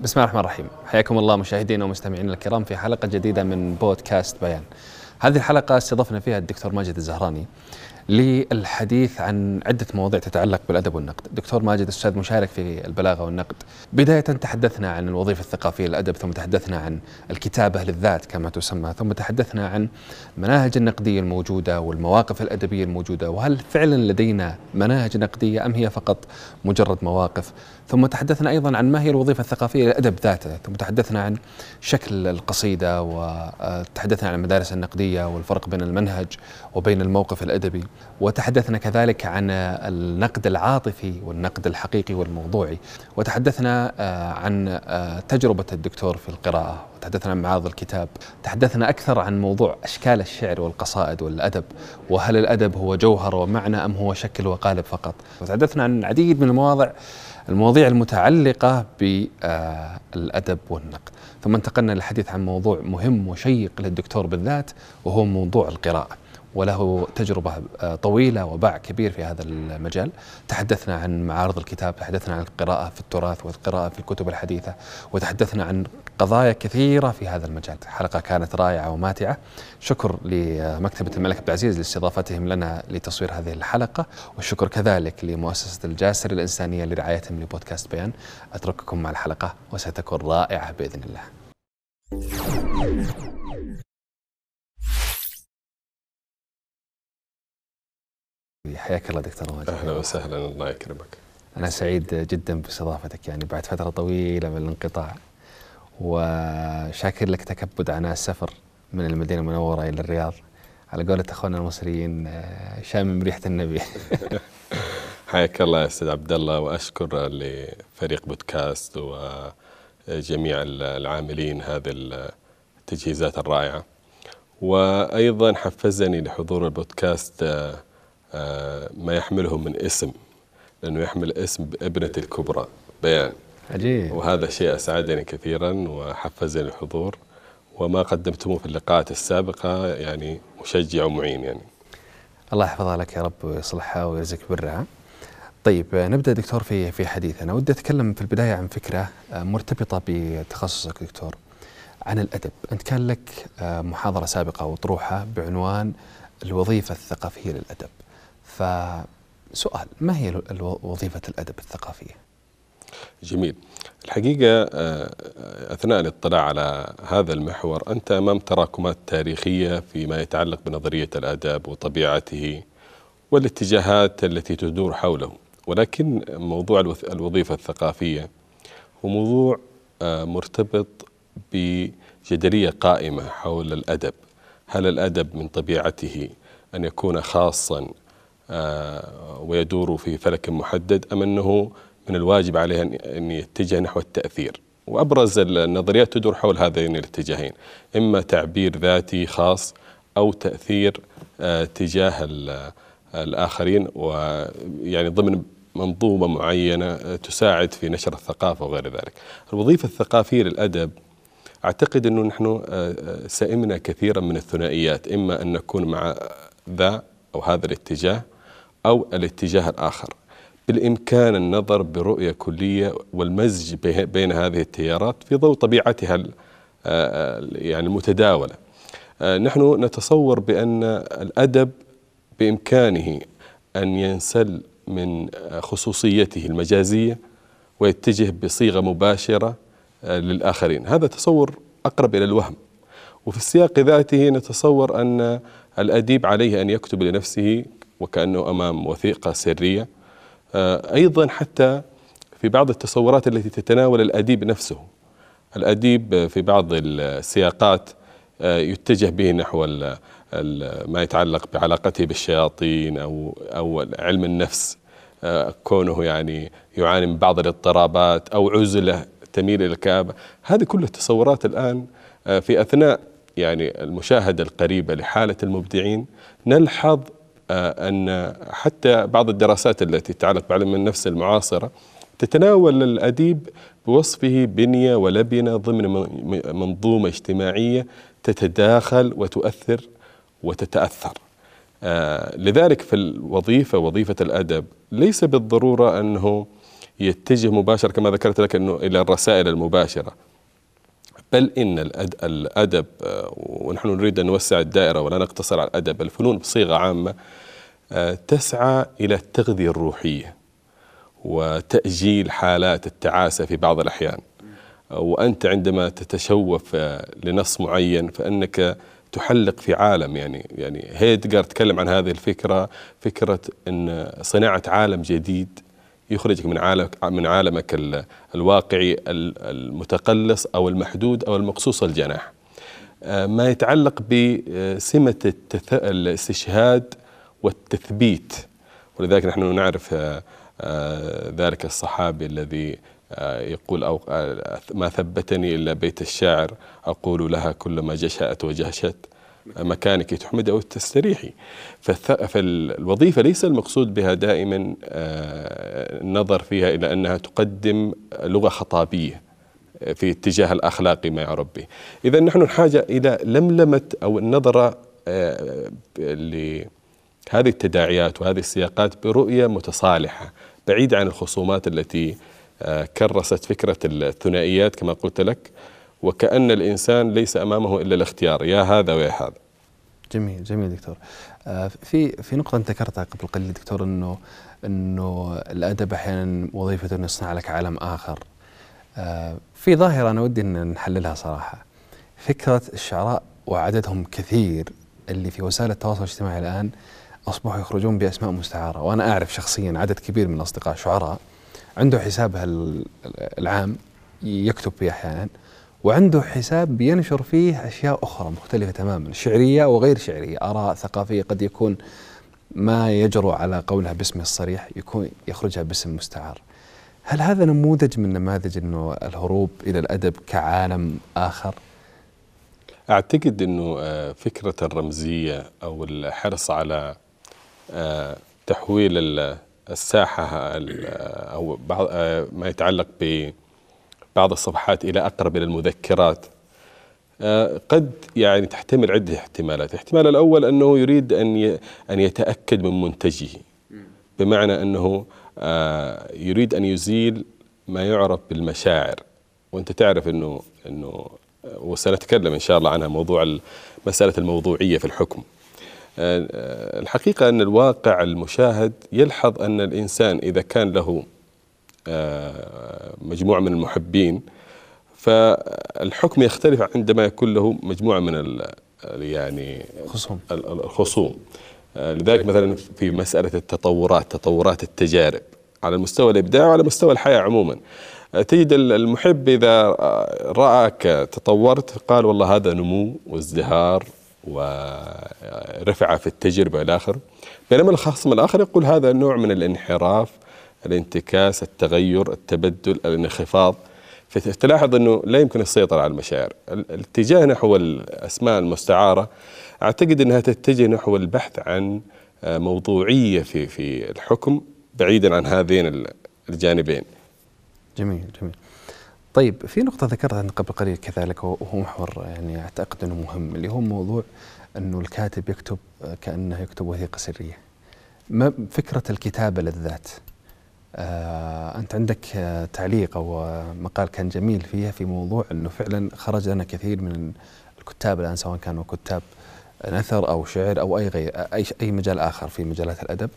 بسم الله الرحمن الرحيم. حياكم الله مشاهدينا ومستمعينا الكرام في حلقة جديدة من بودكاست بيان. هذه الحلقة استضفنا فيها الدكتور ماجد الزهراني. للحديث عن عدة مواضيع تتعلق بالأدب والنقد. دكتور ماجد أستاذ مشارك في البلاغة والنقد. بداية تحدثنا عن الوظيفة الثقافية للأدب ثم تحدثنا عن الكتابة للذات كما تسمى ثم تحدثنا عن مناهج النقدية الموجودة والمواقف الأدبية الموجودة وهل فعلا لدينا مناهج نقدية أم هي فقط مجرد مواقف؟ ثم تحدثنا أيضا عن ما هي الوظيفة الثقافية للأدب ذاته ثم تحدثنا عن شكل القصيدة وتحدثنا عن المدارس النقدية والفرق بين المنهج وبين الموقف الأدبي. وتحدثنا كذلك عن النقد العاطفي والنقد الحقيقي والموضوعي. وتحدثنا آه، عن آه، تجربة الدكتور في القراءة. وتحدثنا عن معارض الكتاب. تحدثنا أكثر عن موضوع أشكال الشعر والقصائد والأدب. وهل الأدب هو جوهر ومعنى أم هو شكل وقالب فقط؟ وتحدثنا عن العديد من المواضع المواضيع المتعلقة بالأدب والنقد. ثم انتقلنا للحديث عن موضوع مهم وشيق للدكتور بالذات وهو موضوع القراءة. وله تجربة آه، طويلة وباع كبير في هذا المجال. تحدثنا عن معارض الكتاب تحدثنا عن القراءة في التراث والقراءة في الكتب الحديثة وتحدثنا عن قضايا كثيرة في هذا المجال. حلقة كانت رائعة وماتعة. شكر لمكتبة الملك عبد العزيز لاستضافتهم لنا لتصوير هذه الحلقة والشكر كذلك لمؤسسة الجاسر الإنسانية لرعايتهم لبودكاست بيان. أترككم مع الحلقة وستكون رائعة بإذن الله. حياك الله دكتور ماجد أهلا وسهلا الله يكرمك. أنا سعيد جدا بإستضافتك يعني بعد فترة طويلة من الانقطاع وشاكر لك تكبد عناء السفر من المدينة المنورة إلى الرياض. على قولة اخواننا المصريين آه، شامم ريحة النبي. حياك الله يا أستاذ عبد الله وأشكر لفريق بودكاست وجميع العاملين هذه التجهيزات الرائعة. وأيضا حفزني لحضور البودكاست آه، ما يحمله من اسم لأنه يحمل اسم ابنة الكبرى. بيان. عجيب. وهذا شيء أسعدني كثيرا وحفزني الحضور وما قدمتموه في اللقاءات السابقة يعني مشجع ومعين يعني. الله يحفظها لك يا رب ويصلحها ويرزقك برها. طيب نبدأ دكتور في في حديثنا. ودي أتكلم في البداية عن فكرة آه، مرتبطة بتخصصك دكتور عن الأدب. أنت كان لك آه، محاضرة سابقة وطروحة بعنوان الوظيفة الثقافية للأدب. فسؤال ما هي وظيفة الأدب الثقافية؟ جميل. الحقيقة آه، أثناء الاطلاع على هذا المحور أنت أمام تراكمات تاريخية فيما يتعلق بنظرية الأدب وطبيعته والاتجاهات التي تدور حوله. ولكن موضوع الوظيفة الثقافية هو موضوع آه، مرتبط بجدلية قائمة حول الأدب. هل الأدب من طبيعته أن يكون خاصا ويدور في فلك محدد أم أنه من الواجب عليه أن يتجه نحو التأثير. وأبرز النظريات تدور حول هذين الاتجاهين إما تعبير ذاتي خاص أو تأثير آه، تجاه الآخرين ويعني ضمن منظومة معينة آه، تساعد في نشر الثقافة وغير ذلك. الوظيفة الثقافية للأدب أعتقد أنه نحن سئمنا كثيرا من الثنائيات إما أن نكون مع ذا أو هذا الاتجاه أو الاتجاه الآخر. بالإمكان النظر برؤية كلية والمزج بين هذه التيارات في ضوء طبيعتها آه، يعني المتداولة. آه، نحن نتصور بأن الأدب بإمكانه أن ينسل من خصوصيته المجازية ويتجه بصيغة مباشرة آه، للآخرين. هذا تصور أقرب إلى الوهم. وفي السياق ذاته نتصور أن الأديب عليه أن يكتب لنفسه وكأنه أمام وثيقة سرية. آه، أيضا حتى في بعض التصورات التي تتناول الأديب نفسه. الأديب في بعض السياقات آه، يتجه به نحو ما يتعلق بعلاقته بالشياطين أو أو علم النفس. آه، كونه يعني يعاني من بعض الاضطرابات أو عزلة تميل إلى الكآبة. هذه كلها تصورات الآن في أثناء يعني المشاهدة القريبة لحالة المبدعين نلحظ أن حتى بعض الدراسات التي تتعلق بعلم النفس المعاصرة تتناول الأديب بوصفه بنية ولبنة ضمن منظومة اجتماعية تتداخل وتؤثر وتتأثر. آه، لذلك في الوظيفة وظيفة الأدب ليس بالضرورة أنه يتجه مباشرة كما ذكرت لك أنه إلى الرسائل المباشرة. بل إن الأدب آه، ونحن نريد أن نوسع الدائرة ولا نقتصر على الأدب الفنون بصيغة عامة آه، تسعى إلى التغذية الروحية وتأجيل حالات التعاسة في بعض الأحيان. وأنت عندما تتشوف لنص معين فإنك تحلق في عالم يعني يعني هيدجر تكلم عن هذه الفكرة فكرة أن صناعة عالم جديد يخرجك من عالمك من عالمك الواقعي المتقلص أو المحدود أو المقصوص الجناح. آه، ما يتعلق بسمه الاستشهاد والتثبيت ولذلك نحن نعرف آه، آه، ذلك الصحابي الذي يقول أو ما ثبتني إلا بيت الشاعر أقول لها كلما جشأت وجهشت مكانك تحمد أو تستريحي. فالوظيفة ليس المقصود بها دائما آه، النظر فيها إلى أنها تقدم لغة خطابية في اتجاه الأخلاقي ما يعرف به. إذا نحن نحاجة إلى لملمة أو النظرة آه، لهذه التداعيات وهذه السياقات برؤية متصالحة بعيدة عن الخصومات التي آه، كرست فكرة الثنائيات كما قلت لك. وكأن الإنسان ليس أمامه إلا الاختيار يا هذا ويا هذا. جميل جميل دكتور. آه، في في نقطة أنت ذكرتها قبل قليل دكتور أنه أنه الأدب أحيانا وظيفته أنه يصنع لك عالم آخر. آه، في ظاهرة أنا ودي أن نحللها صراحة. فكرة الشعراء وعددهم كثير اللي في وسائل التواصل الاجتماعي الآن أصبحوا يخرجون بأسماء مستعارة. وأنا أعرف شخصيا عدد كبير من الأصدقاء شعراء عنده حسابها العام يكتب فيه أحيانا. وعنده حساب بينشر فيه أشياء أخرى مختلفة تماما شعرية وغير شعرية آراء ثقافية قد يكون ما يجرؤ على قولها باسمه الصريح يكون يخرجها باسم مستعار هل هذا نموذج من نماذج أنه الهروب إلى الأدب كعالم آخر؟ أعتقد أنه آه، فكرة الرمزية أو الحرص على آه، تحويل الساحة أو آه، ما يتعلق ب بعض الصفحات إلى أقرب إلى المذكرات آه، قد يعني تحتمل عدة احتمالات. الاحتمال الأول أنه يريد أن أن يتأكد من منتجه. بمعنى أنه آه، يريد أن يزيل ما يعرف بالمشاعر. وأنت تعرف أنه أنه وسنتكلم إن شاء الله عنها موضوع مسألة الموضوعية في الحكم. آه، الحقيقة أن الواقع المشاهد يلحظ أن الإنسان إذا كان له آه، مجموعة من المحبين. فالحكم يختلف عندما يكون له مجموعة من يعني خصوم الخصوم. آه، لذلك مثلا في مسألة التطورات تطورات التجارب على المستوى الإبداع وعلى مستوى الحياة عموما. آه، تجد المحب إذا رأك تطورت قال والله هذا نمو وازدهار ورفعة في التجربة إلى آخره بينما الخصم الآخر يقول هذا نوع من الانحراف الانتكاس التغير التبدل الانخفاض. فتلاحظ أنه لا يمكن السيطرة على المشاعر. الاتجاه نحو الأسماء المستعارة أعتقد أنها تتجه نحو البحث عن آه، موضوعية في, في الحكم بعيدا عن هذين الجانبين. جميل جميل. طيب في نقطة ذكرتها أنت قبل قليل كذلك وهو محور يعني أعتقد أنه مهم اللي هو موضوع أنه الكاتب يكتب آه، كأنه يكتب وثيقة سرية. ما فكرة الكتابة للذات؟ أنت عندك آه تعليق أو مقال كان جميل فيها في موضوع أنه فعلا خرج لنا كثير من الكتاب الآن سواء كانوا كتاب نثر أو شعر أو أي غير أي أي مجال آخر في مجالات الأدب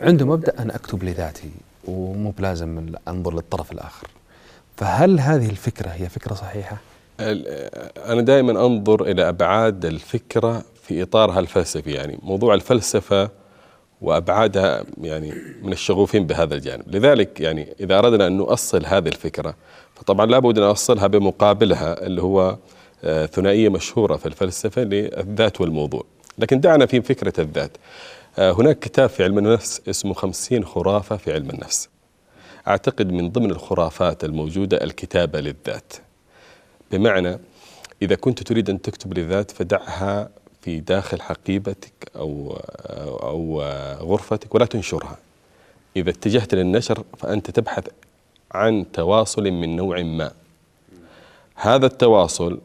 عنده مبدأ أنا أكتب لذاتي ومو بلازم أنظر للطرف الآخر فهل هذه الفكرة هي فكرة صحيحة؟ أنا دائما أنظر إلى أبعاد الفكرة في إطارها الفلسفي يعني موضوع الفلسفة وأبعادها يعني من الشغوفين بهذا الجانب، لذلك يعني إذا أردنا أن نؤصل هذه الفكرة فطبعا لابد أن نؤصلها بمقابلها اللي هو آه، ثنائية مشهورة في الفلسفة للذات والموضوع، لكن دعنا في فكرة الذات. آه، هناك كتاب في علم النفس اسمه خمسين خرافة في علم النفس. أعتقد من ضمن الخرافات الموجودة الكتابة للذات. بمعنى إذا كنت تريد أن تكتب للذات فدعها في داخل حقيبتك أو, أو غرفتك ولا تنشرها. إذا اتجهت للنشر فأنت تبحث عن تواصل من نوع ما. هذا التواصل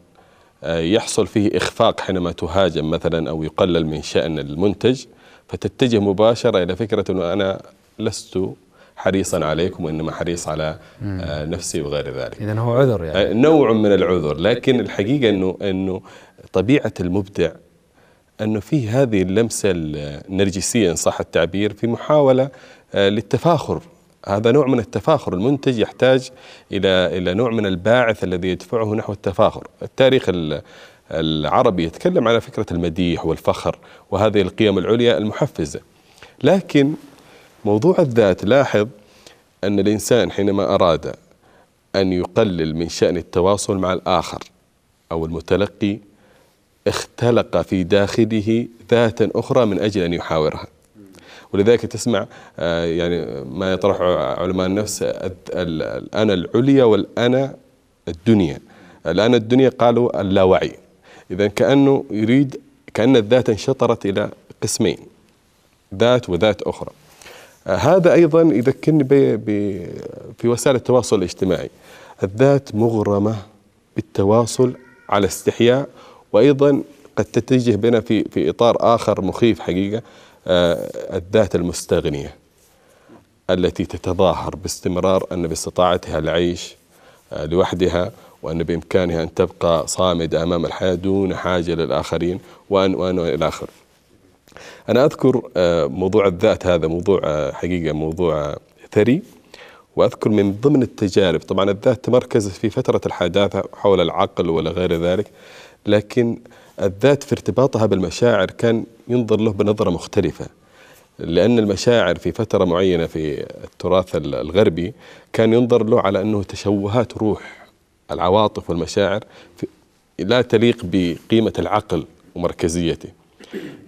آه، يحصل فيه إخفاق حينما تهاجم مثلا أو يقلل من شأن المنتج فتتجه مباشرة إلى فكرة أنه أنا لست حريصا عليكم وإنما حريص على آه، نفسي وغير ذلك. اذا هو عذر يعني. آه، نوع من العذر لكن الحقيقة أنه, أنه طبيعة المبدع أنه في هذه اللمسة النرجسية إن صح التعبير في محاولة آه، للتفاخر. هذا نوع من التفاخر. المنتج يحتاج إلى إلى نوع من الباعث الذي يدفعه نحو التفاخر. التاريخ ال- العربي يتكلم على فكرة المديح والفخر وهذه القيم العليا المحفزة. لكن موضوع الذات لاحظ أن الإنسان حينما أراد أن يقلل من شأن التواصل مع الآخر أو المتلقي اختلق في داخله ذاتا أخرى من أجل أن يحاورها. ولذلك تسمع آه، يعني ما يطرح علماء النفس الأنا العليا والأنا الدنيا. الأنا الدنيا قالوا اللاوعي. إذا كأنه يريد كأن الذات انشطرت إلى قسمين ذات وذات أخرى. آه، هذا أيضا يذكرني في وسائل التواصل الاجتماعي. الذات مغرمة بالتواصل على استحياء وأيضا قد تتجه بنا في في إطار آخر مخيف حقيقة آه، الذات المستغنية التي تتظاهر باستمرار أن باستطاعتها العيش آه، لوحدها وأن بإمكانها أن تبقى صامدة أمام الحياة دون حاجة للآخرين وأن وأن إلى آخره أنا أذكر آه، موضوع الذات هذا موضوع حقيقة موضوع ثري وأذكر من ضمن التجارب. طبعا الذات تمركزت في فترة الحداثة حول العقل ولا غير ذلك لكن الذات في ارتباطها بالمشاعر كان ينظر له بنظرة مختلفة. لأن المشاعر في فترة معينة في التراث ال- الغربي كان ينظر له على أنه تشوهات روح العواطف والمشاعر لا تليق بقيمة العقل ومركزيته.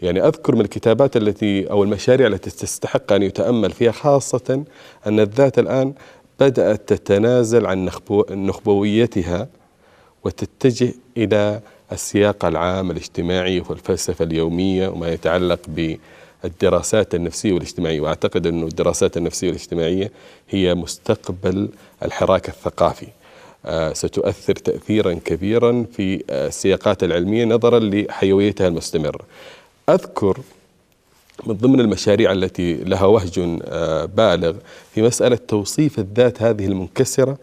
يعني أذكر من الكتابات التي أو المشاريع التي تستحق أن يتأمل فيها خاصة أن الذات الآن بدأت تتنازل عن نخبو نخبويتها وتتجه إلى السياق العام الاجتماعي والفلسفة اليومية وما يتعلق بالدراسات النفسية والاجتماعية. وأعتقد أن الدراسات النفسية والاجتماعية هي مستقبل الحراك الثقافي. آه، ستؤثر تأثيرا كبيرا في آه، السياقات العلمية نظرا لحيويتها المستمرة أذكر من ضمن المشاريع التي لها وهج آه، بالغ في مسألة توصيف الذات هذه المنكسرة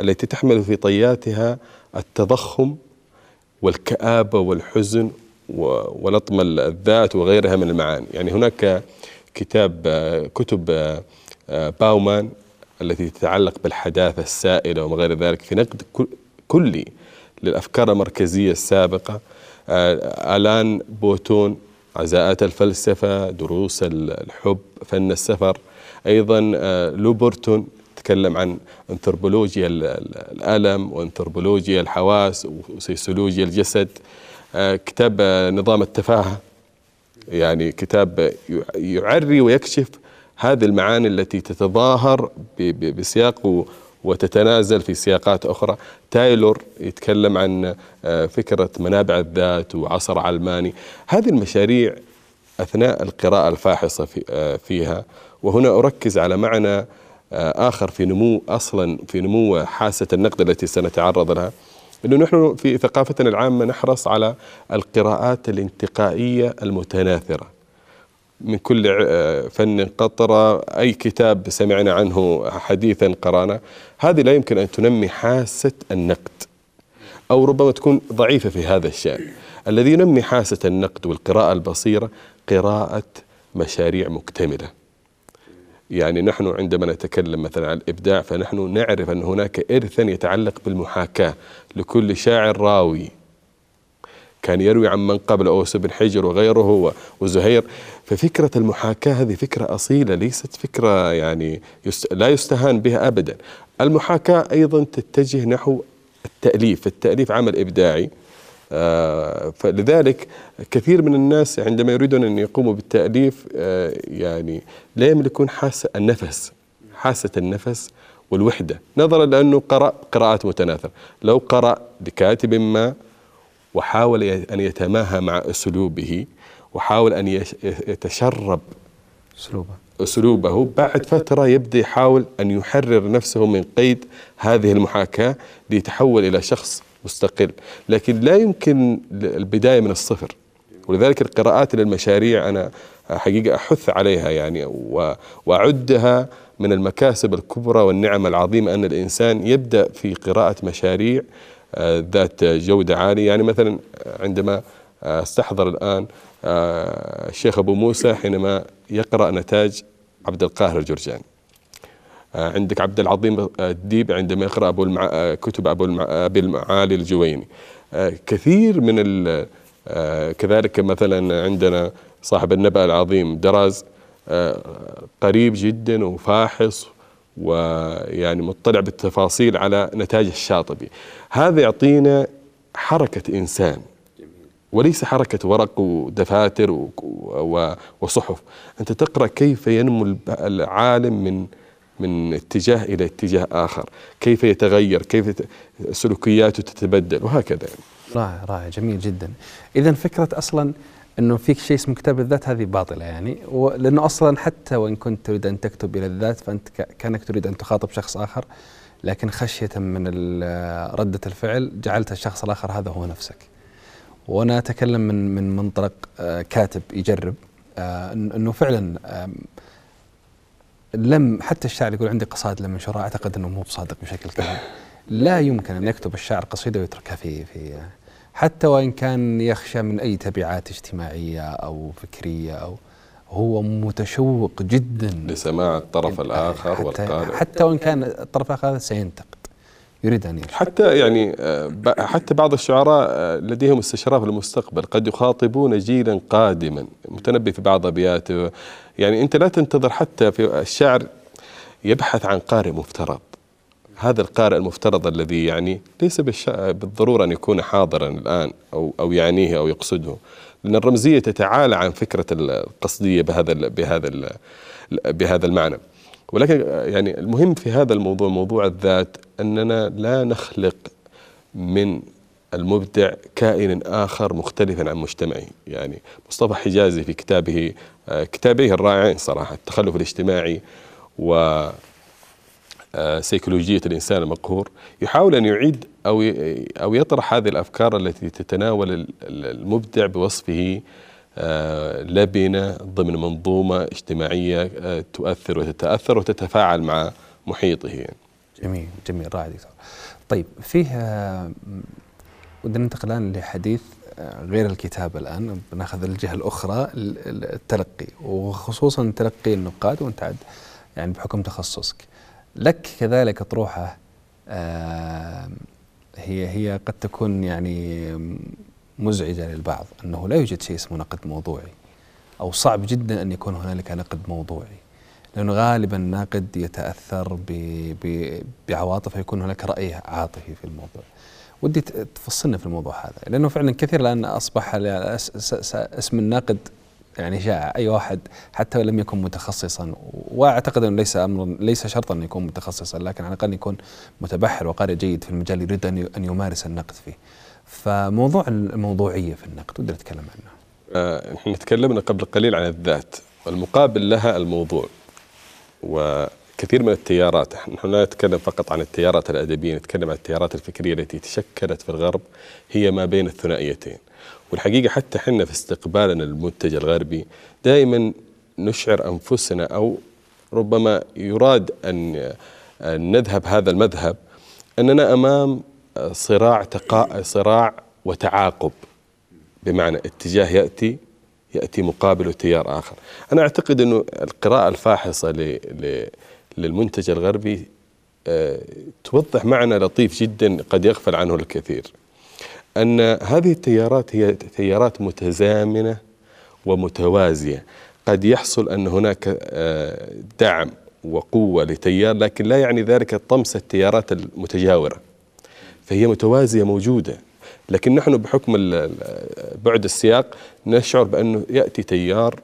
التي تحمل في طياتها التضخم والكآبة والحزن ولطم الذات وغيرها من المعاني. يعني هناك كتاب كتب آه، باومان التي تتعلق بالحداثة السائلة وما غير ذلك في نقد كل- كلي للأفكار المركزية السابقة. آه، آلان بوتون عزاءات الفلسفة دروس ال- الحب فن السفر. أيضا آه، لوبرتون تكلم عن ال- الألم وأنثروبولوجيا الحواس وسوسيولوجيا الجسد. آه، كتاب آه، نظام التفاهة. يعني كتاب يعري ويكشف هذه المعاني التي تتظاهر بسياق وتتنازل في سياقات أخرى. تايلور يتكلم عن آه، فكرة منابع الذات وعصر علماني. هذه المشاريع أثناء القراءة الفاحصة في- فيها. وهنا أركز على معنى آخر في نمو أصلا في نمو حاسة النقد التي سنتعرض لها إنه نحن في ثقافتنا العامة نحرص على القراءات الانتقائية المتناثرة. من كل ع- فن قطرة أي كتاب سمعنا عنه حديثا قرأنا هذه لا يمكن أن تنمي حاسة النقد أو ربما تكون ضعيفة في هذا الشأن. الذي ينمي حاسة النقد والقراءة البصيرة قراءة مشاريع مكتملة. يعني نحن عندما نتكلم مثلا عن الإبداع فنحن نعرف أن هناك إرثا يتعلق بالمحاكاة. لكل شاعر راوي كان يروي عن من قبل أوس بن حجر وغيره وزهير. ففكرة المحاكاة هذه فكرة أصيلة ليست فكرة يعني يست لا يستهان بها أبدا. المحاكاة أيضا تتجه نحو التأليف. التأليف عمل إبداعي. فلذلك كثير من الناس عندما يريدون أن يقوموا بالتأليف آه، يعني لا يملكون حاسة النفس حاسة النفس والوحدة. نظرا لأنه قرأ قراءات متناثرة. لو قرأ لكاتب ما وحاول أن يتماهى مع أسلوبه وحاول أن يتشرب أسلوبه. أسلوبه بعد فترة يبدأ يحاول أن يحرر نفسه من قيد هذه المحاكاة ليتحول إلى شخص مستقل. لكن لا يمكن البداية من الصفر. ولذلك القراءات للمشاريع أنا حقيقة أحث عليها يعني وأعدها من المكاسب الكبرى والنعم العظيمة أن الإنسان يبدأ في قراءة مشاريع آه، ذات جودة عالية. يعني مثلا عندما استحضر الآن الشيخ أبو موسى حينما يقرأ نتاج عبد القاهر الجرجاني. عندك عبد العظيم الديب عندما يقرأ أبو المع... كتب أبو المع... أبي المعالي الجويني. كثير من كذلك مثلا عندنا صاحب النبأ العظيم دراز قريب جدا وفاحص ويعني مطلع بالتفاصيل على نتاج الشاطبي. هذا يعطينا حركة إنسان. وليس حركة ورق ودفاتر وصحف. أنت تقرأ كيف ينمو العالم من من اتجاه إلى اتجاه آخر. كيف يتغير؟ كيف سلوكياته تتبدل؟ وهكذا رائع رائع جميل جدا. إذا فكرة أصلا إنه فيك شيء اسمه كتاب الذات هذه باطلة يعني. لأنه أصلا حتى وإن كنت تريد أن تكتب إلى الذات فأنت كأنك تريد أن تخاطب شخص آخر لكن خشية من ردة الفعل جعلت الشخص الآخر هذا هو نفسك. وأنا أتكلم من من منطلق آه، كاتب يجرب آه، إنه فعلا لم حتى الشاعر يقول عندي قصائد لم شراء أعتقد إنه مو بصادق بشكل كامل. لا يمكن أن يكتب الشاعر قصيدة ويتركها في في حتى وإن كان يخشى من أي تبعات اجتماعية أو فكرية أو هو متشوق جدا لسماع الطرف الآخر حتى والقارئ حتى وإن كان الطرف الآخر هذا سينتقد يريد أن يشعر. حتى يعني آه، حتى بعض الشعراء آه، لديهم استشراف للمستقبل قد يخاطبون جيلا قادما متنبي في بعض أبياته يعني أنت لا تنتظر حتى في الشعر يبحث عن قارئ مفترض. هذا القارئ المفترض الذي يعني ليس بالضرورة أن يكون حاضرا الآن أو أو يعنيه أو يقصده. لأن الرمزية تتعالى عن فكرة القصدية بهذا بهذا بهذا المعنى. ولكن يعني المهم في هذا الموضوع موضوع الذات أننا لا نخلق من المبدع كائن آخر مختلفا عن مجتمعه يعني مصطفى حجازي في كتابه كتابيه الرائعين صراحة التخلف الاجتماعي و آه، سيكولوجية الإنسان المقهور يحاول أن يعيد أو أو يطرح هذه الأفكار التي تتناول المبدع بوصفه آه، لبنة ضمن منظومة اجتماعية آه، تؤثر وتتأثر وتتفاعل مع محيطه يعني. جميل جميل رائع دكتور طيب فيه ودنا ننتقل الآن لحديث غير الكتابة الآن. بناخذ الجهة الأخرى التلقي. وخصوصا تلقي النقاد وأنت يعني بحكم تخصصك. لك كذلك أطروحة هي هي قد تكون يعني مزعجة للبعض أنه لا يوجد شيء اسمه نقد موضوعي أو صعب جدا أن يكون هنالك نقد موضوعي. لأنه غالبا الناقد يتأثر بعواطف يكون هناك رأي عاطفي في الموضوع. ودي تفصلنا في الموضوع هذا لأنه فعلا كثير الآن أصبح اسم الناقد يعني شائع أي واحد حتى لم يكن متخصصا وأعتقد أنه ليس أمر ليس شرطا أن يكون متخصصا لكن على الأقل يكون متبحر وقارئ جيد في المجال يريد أن يمارس النقد فيه. فموضوع الموضوعية في النقد ودنا نتكلم عنه. آه، إحنا تكلمنا قبل قليل عن الذات والمقابل لها الموضوع. وكثير من التيارات. نحن لا نتكلم فقط عن التيارات الأدبية نتكلم عن التيارات الفكرية التي تشكلت في الغرب هي ما بين الثنائيتين. والحقيقة حتى حنا في استقبالنا للمنتج الغربي دائما نشعر أنفسنا أو ربما يراد أن نذهب هذا المذهب أننا أمام صراع تقا صراع وتعاقب. بمعنى اتجاه يأتي يأتي مقابل تيار آخر. أنا أعتقد أنه القراءة الفاحصة للمنتج الغربي آه، توضح معنى لطيف جدا قد يغفل عنه الكثير أن هذه التيارات هي تيارات متزامنة ومتوازية. قد يحصل أن هناك آه، دعم وقوة لتيار لكن لا يعني ذلك طمس التيارات المتجاورة. فهي متوازية موجودة. لكن نحن بحكم بعد السياق نشعر بأنه يأتي تيار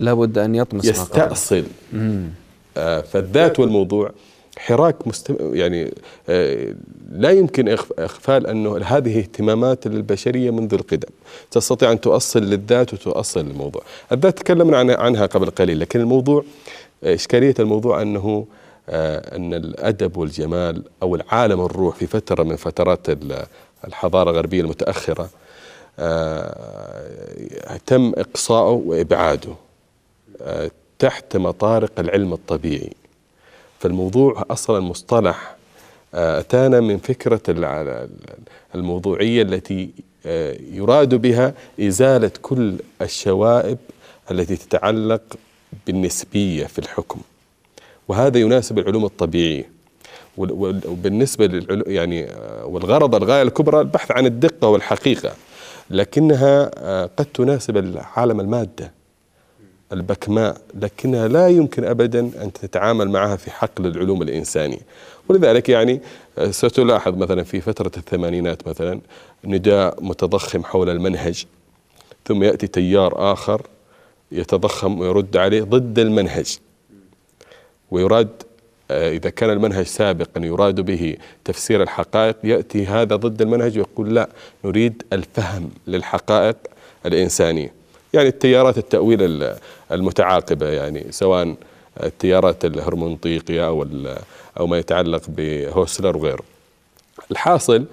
لابد أن يطمس يستأصل. آه، فالذات والموضوع حراك مستم... يعني آه، لا يمكن إغفال أنه هذه اهتمامات البشريه منذ القدم. تستطيع أن تؤصل للذات وتؤصل للموضوع. الذات تكلمنا عن عنها قبل قليل لكن الموضوع إشكالية الموضوع أنه آه، أن الأدب والجمال أو العالم الروح في فترة من فترات الحضارة الغربية المتأخرة آه، تم إقصاؤه وإبعاده. تحت مطارق العلم الطبيعي. فالموضوع أصلا مصطلح آه، أتانا من فكرة الموضوعية التي آه، يراد بها إزالة كل الشوائب التي تتعلق بالنسبية في الحكم. وهذا يناسب العلوم الطبيعية. وبالنسبة للعلوم يعني آه، والغرض الغاية الكبرى البحث عن الدقة والحقيقة لكنها قد تناسب العالم المادة. البكماء لكنها لا يمكن ابدا أن تتعامل معها في حقل العلوم الإنسانية. ولذلك يعني آه، ستلاحظ مثلا في فترة الثمانينات مثلا نداء متضخم حول المنهج ثم يأتي تيار آخر يتضخم ويرد عليه ضد المنهج. ويراد آه، إذا كان المنهج سابقا يراد به تفسير الحقائق يأتي هذا ضد المنهج ويقول لا نريد الفهم للحقائق الإنسانية. يعني التيارات التأويل المتعاقبة يعني سواء التيارات الهرمنطيقية أو, أو ما يتعلق بهوسلر وغيره. الحاصل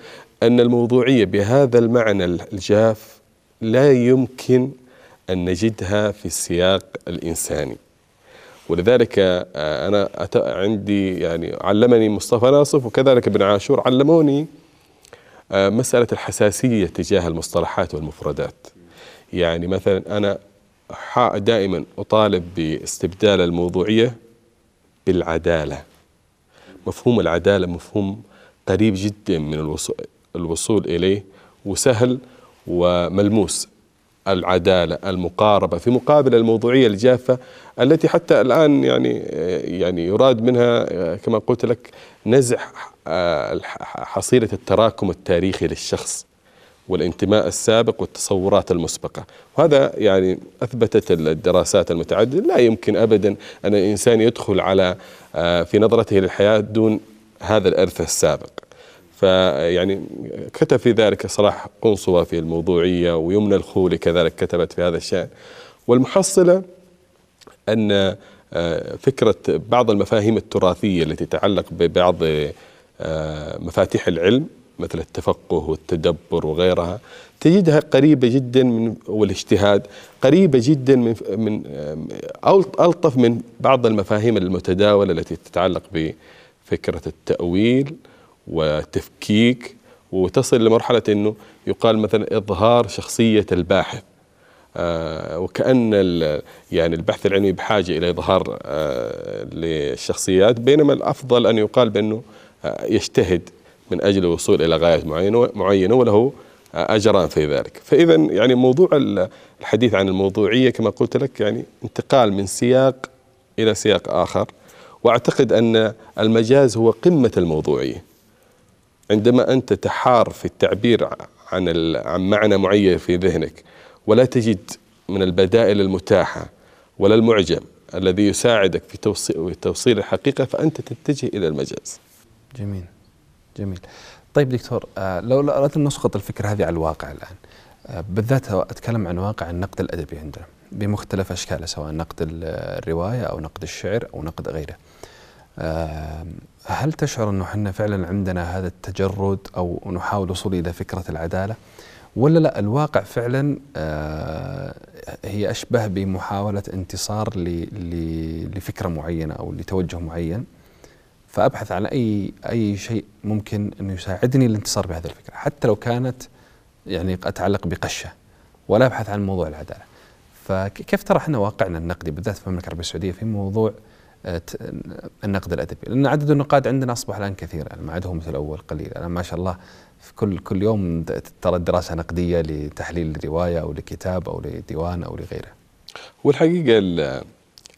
أن الموضوعية بهذا المعنى الجاف لا يمكن أن نجدها في السياق الإنساني. ولذلك آه، أنا عندي يعني علمني مصطفى ناصف وكذلك ابن عاشور علموني آه، مسألة الحساسية تجاه المصطلحات والمفردات. يعني مثلا أنا دائما أطالب باستبدال الموضوعية بالعدالة. مفهوم العدالة مفهوم قريب جدا من الوصول, إليه وسهل وملموس. العدالة المقاربة في مقابل الموضوعية الجافة التي حتى الآن يعني يعني يراد منها كما قلت لك نزع آه، حصيلة التراكم التاريخي للشخص. والانتماء السابق والتصورات المسبقة. وهذا يعني أثبتت الدراسات المتعددة. لا يمكن أبدا أن الإنسان يدخل على آه، في نظرته للحياة دون هذا الإرث السابق. فيعني كتب في ذلك صلاح قنصوة في الموضوعية ويمنى الخولي كذلك كتبت في هذا الشأن. والمحصلة أن آه، فكرة بعض المفاهيم التراثية التي تتعلق ببعض آه، مفاتيح العلم مثل التفقه والتدبر وغيرها تجدها قريبة جدا من والاجتهاد قريبة جدا من من ألطف من بعض المفاهيم المتداولة التي تتعلق بفكرة التأويل والتفكيك وتصل لمرحلة أنه يقال مثلا إظهار شخصية الباحث. آه وكأن يعني البحث العلمي بحاجة إلى إظهار آه للشخصيات بينما الأفضل أن يقال بأنه آه يجتهد. من أجل الوصول إلى غاية معينة معينة وله أجران في ذلك. فإذا يعني موضوع الحديث عن الموضوعية كما قلت لك يعني انتقال من سياق إلى سياق آخر وأعتقد أن المجاز هو قمة الموضوعية. عندما أنت تحار في التعبير عن عن معنى معين في ذهنك ولا تجد من البدائل المتاحة ولا المعجم الذي يساعدك في توصيل, الحقيقة فأنت تتجه إلى المجاز. جميل. جميل. طيب دكتور آه، لو أردت أن نسقط الفكرة هذه على الواقع الآن آه، بالذات أتكلم عن واقع النقد الأدبي عندنا بمختلف أشكاله سواء نقد الرواية أو نقد الشعر أو نقد غيره آه، هل تشعر أنه إحنا فعلا عندنا هذا التجرد أو نحاول الوصول إلى فكرة العدالة؟ ولا لا الواقع فعلا هي أشبه بمحاولة انتصار لفكرة معينة أو لتوجه معين؟ فأبحث عن اي أي شيء ممكن إنه يساعدني للانتصار بهذه الفكرة حتى لو كانت يعني أتعلق بقشة ولا أبحث عن موضوع العدالة. فكيف ترى إحنا واقعنا النقدي بالذات في المملكة العربية السعودية في موضوع آه، النقد الأدبي؟ لأن عدد النقاد عندنا أصبح الآن كثير يعني ما عندهم مثل الأول قليل. أنا ما شاء الله في كل كل يوم ترى دراسه نقدية لتحليل رواية أو لكتاب أو لديوان أو لغيره. والحقيقة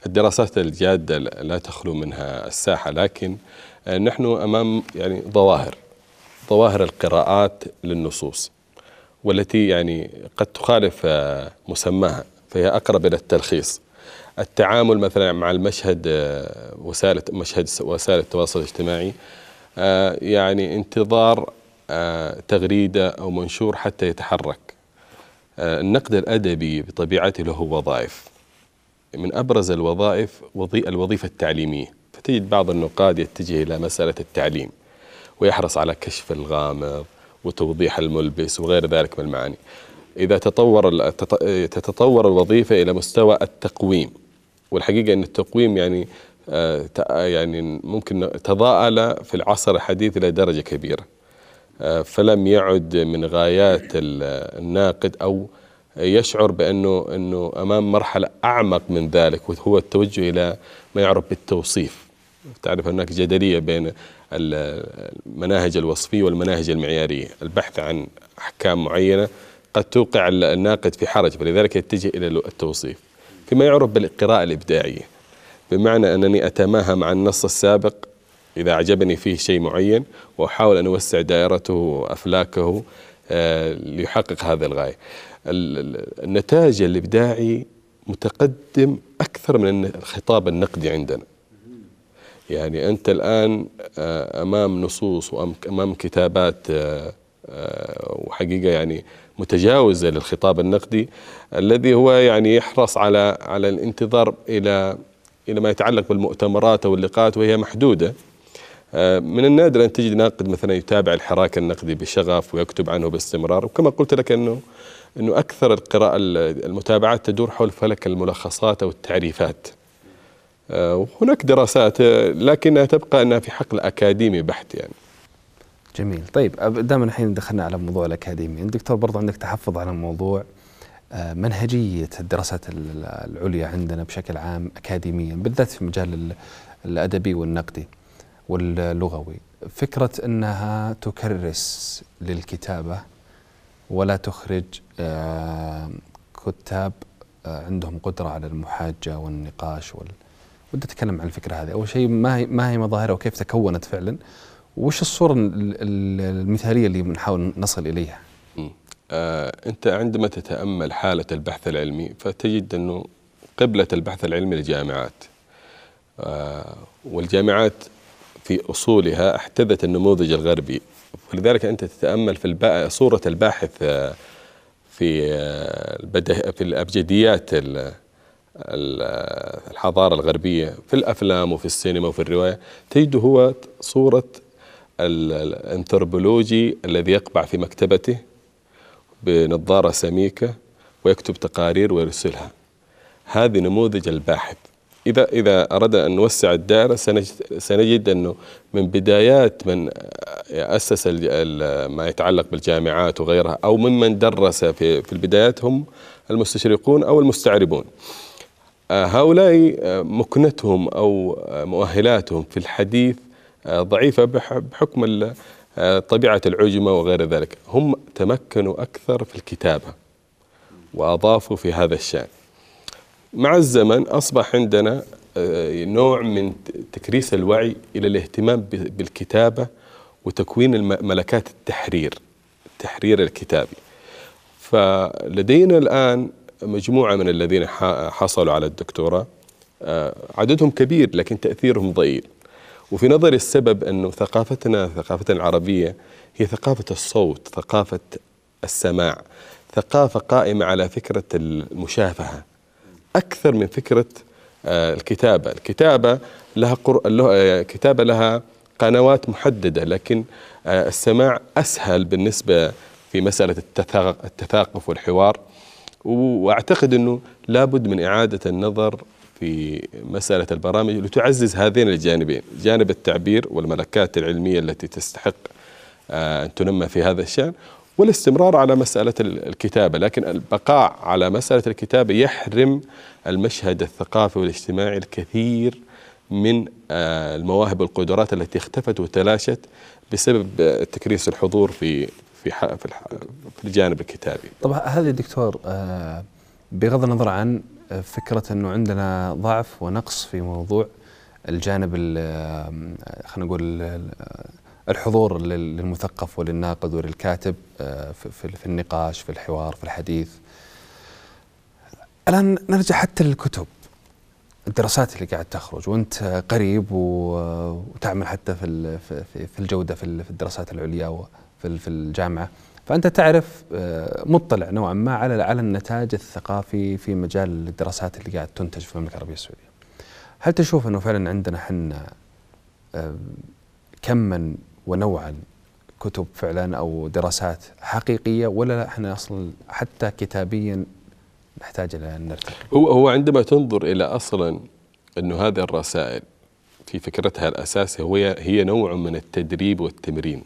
الدراسات الجادة لا تخلو منها الساحة لكن آه، نحن أمام يعني ظواهر ظواهر القراءات للنصوص والتي يعني قد تخالف آه، مسماها فهي أقرب إلى التلخيص. التعامل مثلا مع المشهد آه، وسائل مشهد وسائل التواصل الاجتماعي يعني انتظار تغريدة أو منشور حتى يتحرك. النقد الأدبي بطبيعته له وظائف. من أبرز الوظائف الوظيفة التعليمية. فتجد بعض النقاد يتجه إلى مسألة التعليم ويحرص على كشف الغامض وتوضيح الملبس وغير ذلك من المعاني. إذا تطور تتطور الوظيفة إلى مستوى التقويم والحقيقة أن التقويم يعني آه، يعني ممكن تضاءل في العصر الحديث إلى درجة كبيرة. آه، فلم يعد من غايات الناقد أو يشعر بأنه أنه أمام مرحلة أعمق من ذلك وهو التوجه إلى ما يعرف بالتوصيف. تعرف هناك جدلية بين المناهج الوصفية والمناهج المعيارية. البحث عن أحكام معينة قد توقع الناقد في حرج فلذلك يتجه إلى التوصيف. فيما يعرف بالقراءة الإبداعية. بمعنى أنني أتماهى مع النص السابق إذا أعجبني فيه شيء معين وأحاول أن أوسع دائرته وأفلاكه آه، ليحقق هذه الغاية. النتاج الإبداعي متقدم أكثر من الخطاب النقدي عندنا. يعني أنت الآن آه، أمام نصوص وأمام كتابات آه، وحقيقة يعني متجاوزة للخطاب النقدي الذي هو يعني يحرص على على الانتظار إلى إلى ما يتعلق بالمؤتمرات أو اللقاءات وهي محدودة. آه، من النادر أن تجد ناقد مثلا يتابع الحراك النقدي بشغف ويكتب عنه باستمرار وكما قلت لك أنه أنه أكثر القراءة المتابعات تدور حول فلك الملخصات أو التعريفات. آه، وهناك دراسات لكنها تبقى أنها في حقل أكاديمي بحت يعني. جميل. طيب دائما الحين دخلنا على موضوع الأكاديمي. الدكتور برضو عندك تحفظ على موضوع آه، منهجية الدراسات العليا عندنا بشكل عام أكاديميا بالذات في مجال الأدبي والنقدي واللغوي. فكرة أنها تكرس للكتابة ولا تخرج آه، كتاب آه، عندهم قدرة على المحاجة والنقاش وال... ودي أتكلم عن الفكرة هذه. أول شيء ما هي ما هي مظاهرها وكيف تكونت فعلا؟ وش الصورة المثالية اللي بنحاول نصل إليها؟ آه أنت عندما تتأمل حالة البحث العلمي فتجد أنه قبلة البحث العلمي الجامعات. آه والجامعات في أصولها احتذت النموذج الغربي ولذلك أنت تتأمل في صورة الباحث في في الأبجديات الحضارة الغربية في الأفلام وفي السينما وفي الرواية تجد هو صورة الأنثروبولوجي الذي يقبع في مكتبته بنظارة سميكة ويكتب تقارير ويرسلها. هذه نموذج الباحث. إذا إذا أردنا أن نوسع الدائرة سنجد أنه من بدايات من أسس ما يتعلق بالجامعات وغيرها أو ممن درس في في البدايات هم المستشرقون أو المستعربون. آه، هؤلاء آه، مكنتهم أو آه، مؤهلاتهم في الحديث ضعيفة بحكم طبيعة العجمة وغير ذلك. هم تمكنوا أكثر في الكتابة وأضافوا في هذا الشأن. مع الزمن أصبح عندنا آه، نوع من تكريس الوعي إلى الاهتمام بالكتابة وتكوين ملكات التحرير التحرير الكتابي. فلدينا الآن مجموعة من الذين حصلوا على الدكتوراه آه، عددهم كبير لكن تأثيرهم ضئيل. وفي نظري السبب أنه ثقافتنا ثقافتنا العربية هي ثقافة الصوت ثقافة السماع ثقافة قائمة على فكرة المشافهة. أكثر من فكرة آه، الكتابة. الكتابة لها قر... آه، كتابة لها قنوات محددة لكن آه، السماع أسهل بالنسبة في مسألة التثاقف والحوار. وأعتقد أنه لابد من إعادة النظر في مسألة البرامج لتعزز هذين الجانبين جانب التعبير والملكات العلمية التي تستحق أن تنمى في هذا الشأن. والاستمرار على مسألة الكتابة لكن البقاء على مسألة الكتابة يحرم المشهد الثقافي والاجتماعي الكثير من آه، المواهب والقدرات التي اختفت وتلاشت بسبب تكريس الحضور في في في الجانب الكتابي. طبعا هذه دكتور آه، بغض النظر عن فكرة أنه عندنا ضعف ونقص في موضوع الجانب خلينا نقول الحضور للمثقف وللناقد وللكاتب آه، في النقاش في الحوار في الحديث. الآن نرجع حتى للكتب. الدراسات اللي قاعد تخرج وأنت قريب وتعمل حتى في في الجودة في الدراسات العليا وفي الجامعة. فأنت تعرف آه، مطلع نوعا ما على على النتاج الثقافي في مجال الدراسات اللي قاعد تنتج في المملكة العربية السعودية. هل تشوف إنه فعلا عندنا إحنا آه، كما ونوعا كتب فعلا أو دراسات حقيقية ولا لا؟ إحنا أصلا حتى كتابيا نحتاج إلى أن نرتقي؟ هو هو عندما تنظر إلى أصلا إنه هذه الرسائل في فكرتها الأساسية هي هي نوع من التدريب والتمرين.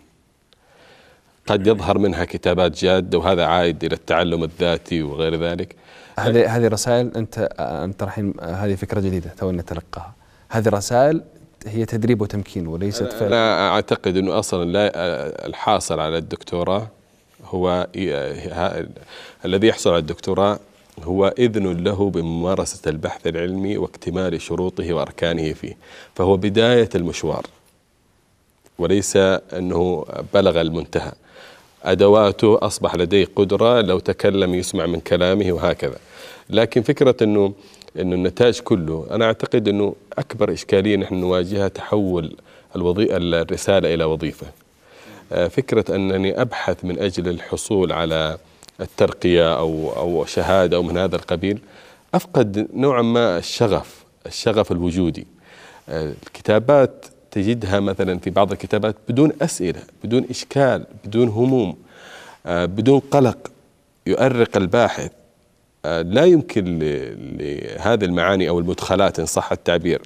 قد يظهر منها كتابات جادة وهذا عائد إلى التعلم الذاتي وغير ذلك. هذه هذه رسائل أنت أنت الحين هذه فكرة جديدة تو نتلقاها. هذه رسائل هي تدريب وتمكين وليست فعل أنا أعتقد أنه أصلا لا الحاصل على الدكتوراه هو الذي يحصل على الدكتوراه هو إذن له بممارسة البحث العلمي واكتمال شروطه وأركانه فيه فهو بداية المشوار وليس أنه بلغ المنتهى. أدواته أصبح لديه قدرة لو تكلم يسمع من كلامه وهكذا. لكن فكرة أنه أنه النتاج كله أنا أعتقد أنه أكبر إشكالية نحن نواجهها تحول الوظيفة الرسالة إلى وظيفة. آه، فكرة أنني أبحث من أجل الحصول على الترقية أو أو شهادة أو من هذا القبيل أفقد نوعا ما الشغف الشغف الوجودي. آه، الكتابات تجدها مثلا في بعض الكتابات بدون أسئلة بدون إشكال بدون هموم آه، بدون قلق يؤرق الباحث. لا يمكن لهذه المعاني أو المدخلات إن صح التعبير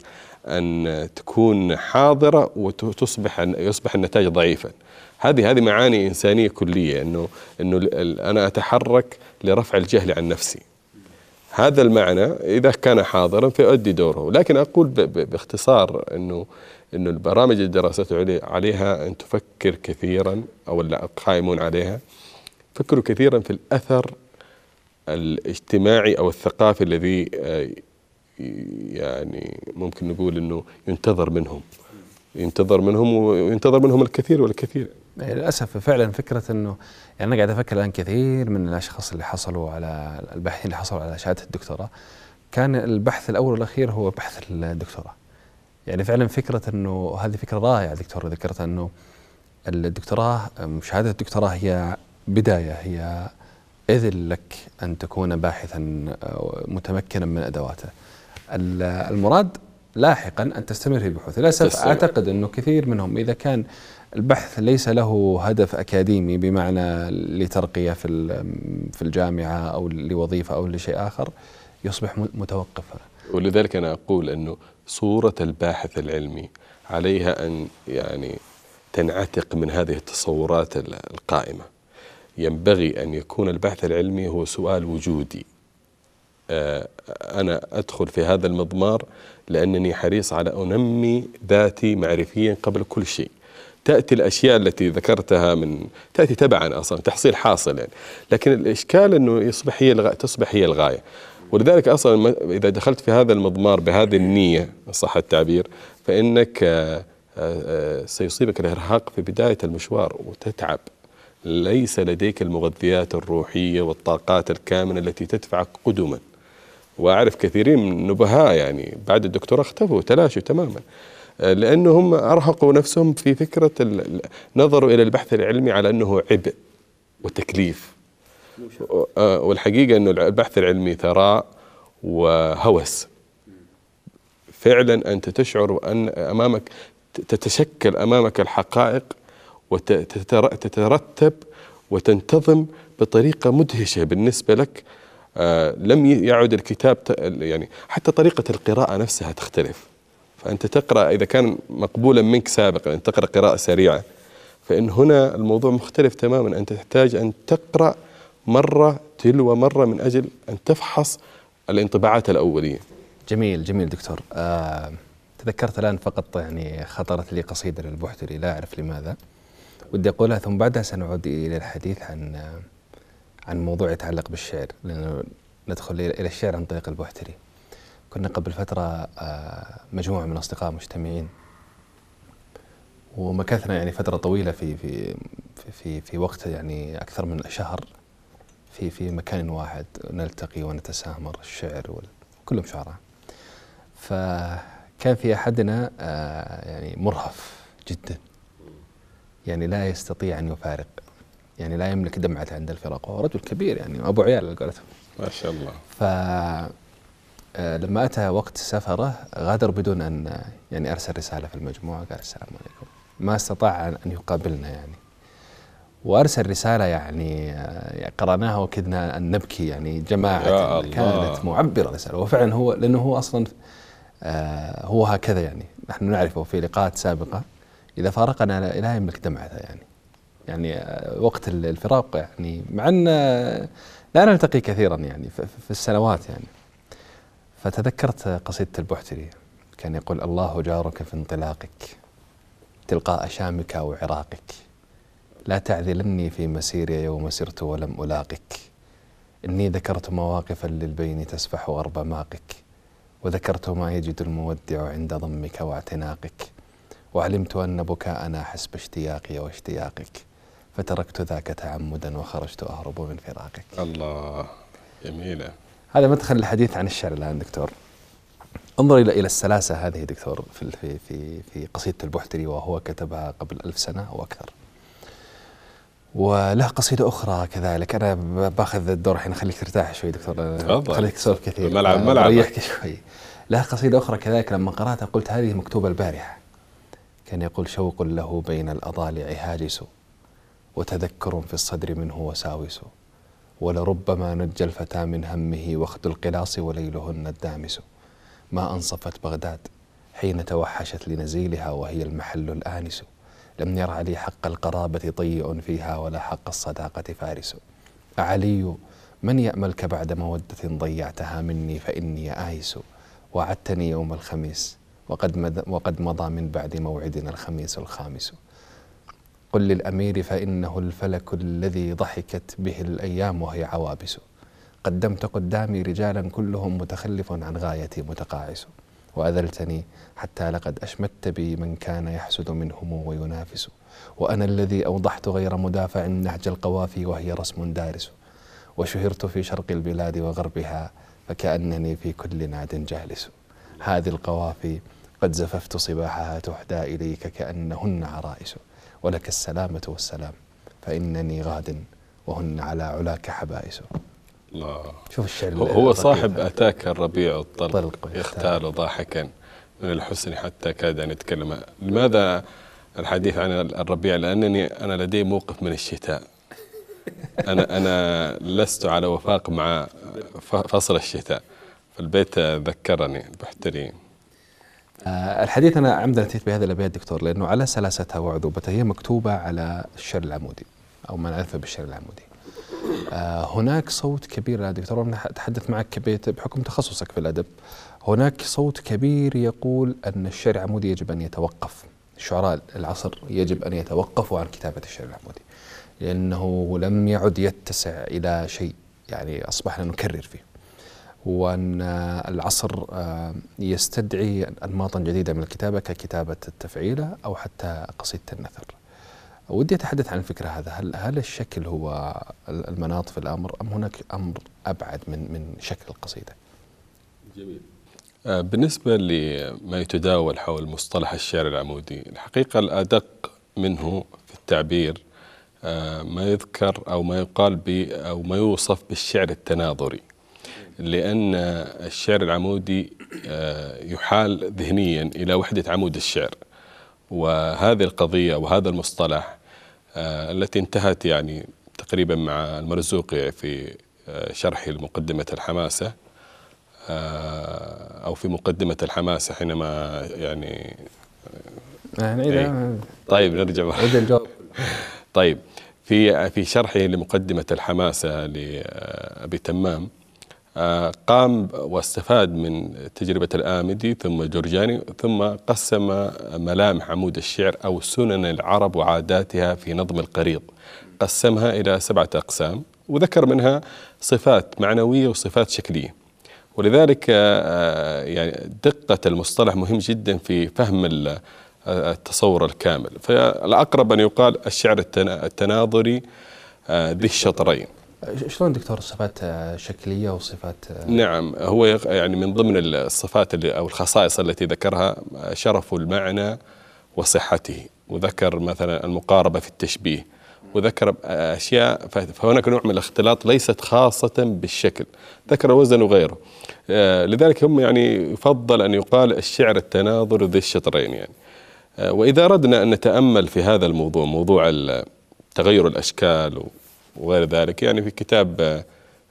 أن تكون حاضرة وتصبح يصبح النتاج ضعيفا هذه هذه معاني إنسانية كلية أنه أنه أنا أتحرك لرفع الجهل عن نفسي. هذا المعنى إذا كان حاضرا فيؤدي دوره. لكن أقول باختصار أنه إنه البرامج الدراسات عليها أن تفكر كثيرا أو القائمون عليها فكروا كثيرا في الأثر الاجتماعي أو الثقافي الذي آه، يعني ممكن نقول إنه ينتظر منهم. ينتظر منهم وينتظر منهم الكثير والكثير. إيه، للأسف فعلا فكرة إنه يعني أنا قاعد أفكر الآن كثير من الأشخاص اللي حصلوا على الباحثين اللي حصلوا على شهادة الدكتوراه. كان البحث الأول والأخير هو بحث الدكتوراه. يعني فعلا فكرة إنه هذه فكرة رائعة دكتور ذكرت إنه الدكتوراه شهادة الدكتوراه هي بداية هي اذن لك أن تكون باحثا متمكنا من أدواته. المراد لاحقا أن تستمر في البحوث، للأسف أعتقد أنه كثير منهم إذا كان البحث ليس له هدف أكاديمي بمعنى لترقية في في الجامعة أو لوظيفة أو لشيء آخر يصبح متوقفا. ولذلك أنا أقول أنه صورة الباحث العلمي عليها أن يعني تنعتق من هذه التصورات القائمة ينبغي أن يكون البحث العلمي هو سؤال وجودي. آه، أنا أدخل في هذا المضمار لأنني حريص على أنمي ذاتي معرفيا قبل كل شيء. تأتي الأشياء التي ذكرتها من تأتي تبعا أصلا تحصيل حاصل يعني لكن الإشكال أنه يصبح هي الغاية تصبح هي الغاية. ولذلك أصلا إذا دخلت في هذا المضمار بهذه النية صح التعبير فإنك آه، آه، سيصيبك الإرهاق في بداية المشوار وتتعب. ليس لديك المغذيات الروحية والطاقات الكامنة التي تدفعك قدما. وأعرف كثيرين من النبهاء يعني بعد الدكتوراه اختفوا تلاشوا تماما. آه، لأنهم أرهقوا نفسهم في فكرة نظروا إلى البحث العلمي على أنه عبء وتكليف. آه، والحقيقة أنه البحث العلمي ثراء وهوس. فعلا أنت تشعر أن أمامك تتشكل أمامك الحقائق وتترتب وتنتظم بطريقة مدهشة بالنسبة لك آه لم يعد الكتاب يعني حتى طريقة القراءة نفسها تختلف. فأنت تقرأ إذا كان مقبولا منك سابقا أن تقرأ قراءة سريعة فإن هنا الموضوع مختلف تماما. أنت تحتاج أن تقرأ مرة تلو مرة من أجل أن تفحص الانطباعات الأولية. جميل جميل دكتور. آه تذكرت الآن فقط يعني خطرت لي قصيدة للبحتري لا أعرف لماذا. ودي أقولها ثم بعدها سنعود إلى الحديث عن عن موضوع يتعلق بالشعر لأنه ندخل إلى الشعر عن طريق البحتري كنا قبل فترة آه مجموعة من أصدقاء مجتمعين ومكثنا يعني فترة طويلة في في في في وقت يعني أكثر من شهر في في مكان واحد نلتقي ونتسامر الشعر كلهم شعراء. فكان في أحدنا آه، يعني مرهف جدا. يعني لا يستطيع أن يفارق. يعني لا يملك دمعة عند الفراق وهو رجل كبير يعني أبو عيال على قولتهم. ما شاء الله. ف آه، لما أتى وقت سفره غادر بدون أن يعني أرسل رسالة في المجموعة قال السلام عليكم. ما استطاع أن يقابلنا يعني. وأرسل رسالة يعني قرأناها وكدنا أن نبكي يعني. جماعة كانت معبرة رسالة. وفعلا هو لأنه هو أصلا آه هو هكذا يعني. نحن نعرفه في لقاءات سابقة. إذا فارقنا لا يملك دمعته يعني. يعني آه وقت الفراق يعني مع أن لا نلتقي كثيرا يعني في السنوات يعني. فتذكرت قصيدة البحتري كان يقول الله جارك في انطلاقك تلقاء شامك أو عراقك لا تعذلني في مسيري يوم سرت ولم ألاقك. إني ذكرت مواقفا للبين تسفح غرب ماقك وذكرت ما يجد المودع عند ضمك واعتناقك. وعلمت أن بكاءنا حسب اشتياقي واشتياقك فتركت ذاك تعمدا وخرجت أهرب من فراقك. الله جميلة. هذا مدخل الحديث عن الشعر الآن دكتور. انظر إلى إلى السلاسة هذه دكتور في في في, في قصيدة البحتري وهو كتبها قبل ألف سنة أو أكثر. وله قصيدة أخرى كذلك. أنا باخذ الدور الحين أخليك ترتاح شوي دكتور. خليك تسولف كثير. ملعب ملعب. ريحك شوي. له قصيدة أخرى كذلك لما قرأتها قلت هذه مكتوبة البارحة. كان يقول شوق له بين الأضالع هاجس وتذكر في الصدر منه وساوس ولربما نجى الفتى من همه وخد القلاص وليلهن الدامس. ما أنصفت بغداد حين توحشت لنزيلها وهي المحل الآنس. لم يرع لي حق القرابة طيء فيها ولا حق الصداقة فارس. أعلي من يأملك بعد مودة ضيعتها مني فإني آيس؟ وعدتني يوم الخميس وقد, وقد مضى من بعد موعدنا الخميس الخامس. قل للأمير فإنه الفلك الذي ضحكت به الأيام وهي عوابس. قدمت قدامي رجالا كلهم متخلف عن غايتي متقاعس. وأذلتني حتى لقد أشمت بي من كان يحسد منهم وينافس. وأنا الذي أوضحت غير مدافع نهج القوافي وهي رسم دارس. وشهرت في شرق البلاد وغربها فكأنني في كل ناد جالس. هذه القوافي قد زففت صباحها تحدى إليك كأنهن عرائس ولك السلامة والسلام فإنني غاد وهن على علاك حبائس. الله. شوف الشعر هو صاحب أتاك الربيع الطلق. يختال ضاحكا من الحسن حتى كاد أن يتكلم. لماذا الحديث عن الربيع؟ لأنني أنا لدي موقف من الشتاء. أنا أنا لست على وفاق مع فصل الشتاء فالبيت ذكرني البحتري الحديث أنا عمدا أتيت بهذا الأبيات دكتور لأنه على سلاستها وعذوبتها هي مكتوبة على الشعر العمودي أو ما نعرفه بالشعر العمودي. آه هناك صوت كبير يا دكتور أنا أتحدث معك بحكم تخصصك في الأدب. هناك صوت كبير يقول أن الشعر العمودي يجب أن يتوقف. شعراء العصر يجب أن يتوقفوا عن كتابة الشعر العمودي لأنه لم يعد يتسع إلى شيء يعني أصبحنا نكرر فيه. وأن العصر آه، يستدعي أنماطا جديدة من الكتابة ككتابة التفعيلة أو حتى قصيدة النثر. ودي أتحدث عن الفكرة هذا. هل, هل الشكل هو المناط في الأمر أم هناك أمر أبعد من, من شكل القصيدة؟ جميل. آه، بالنسبة لما يتداول حول مصطلح الشعر العمودي الحقيقة الأدق منه في التعبير آه، ما يذكر أو ما يقال أو ما يوصف بالشعر التناظري. لأن الشعر العمودي آه، يحال ذهنيا إلى وحدة عمود الشعر. وهذه القضية وهذا المصطلح التي انتهت يعني تقريبا مع المرزوقي في شرحه لمقدمة الحماسة آه، أو في مقدمة الحماسة حينما يعني نعيد إيه. طيب نرجع. طيب في في شرحه لمقدمة الحماسة لأبي تمام آه، قام واستفاد من تجربة الآمدي ثم جورجاني ثم قسم ملامح عمود الشعر أو سنن العرب وعاداتها في نظم القريض قسمها إلى سبعة أقسام وذكر منها صفات معنوية وصفات شكلية. ولذلك آه، يعني دقة المصطلح مهم جدا في فهم التصور الكامل. فالأقرب أن يقال الشعر التناظري آه، ذي الشطرين. شلون دكتور صفات آه، شكلية وصفات نعم هو يعني من ضمن الصفات اللي أو الخصائص التي ذكرها شرف المعنى وصحته وذكر مثلا المقاربة في التشبيه وذكر أشياء فهناك نوع من الاختلاط ليست خاصة بالشكل ذكر الوزن وغيره. آه، لذلك هم يعني يفضل أن يقال الشعر التناظر ذي الشطرين يعني. آه، وإذا أردنا أن نتأمل في هذا الموضوع موضوع تغير الأشكال وغير ذلك. يعني في كتاب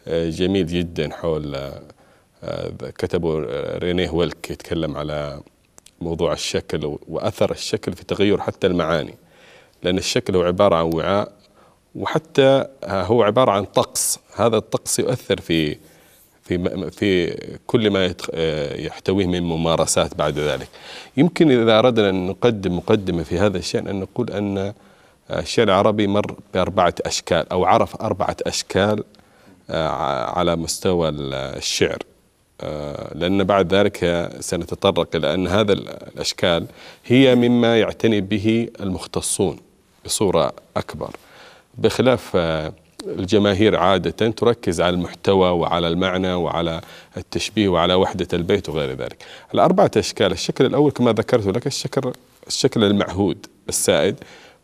آه، جميل جدا حول كتبه رينيه ويلك يتكلم على موضوع الشكل وأثر الشكل في تغير حتى المعاني. لأن الشكل هو عبارة عن وعاء وحتى هو عبارة عن طقس. هذا الطقس يؤثر في في في كل ما يحتويه من ممارسات بعد ذلك. يمكن إذا أردنا أن نقدم مقدمة في هذا الشأن أن نقول أن الشعر العربي مر بأربعة أشكال أو عرف أربعة أشكال على مستوى الشعر. لأن بعد ذلك سنتطرق إلى أن هذا الأشكال هي مما يعتني به المختصون بصورة أكبر. بخلاف الجماهير عادة تركز على المحتوى وعلى المعنى وعلى التشبيه وعلى وحدة البيت وغير ذلك. الأربعة أشكال الشكل الأول كما ذكرت لك الشكل, الشكل المعهود السائد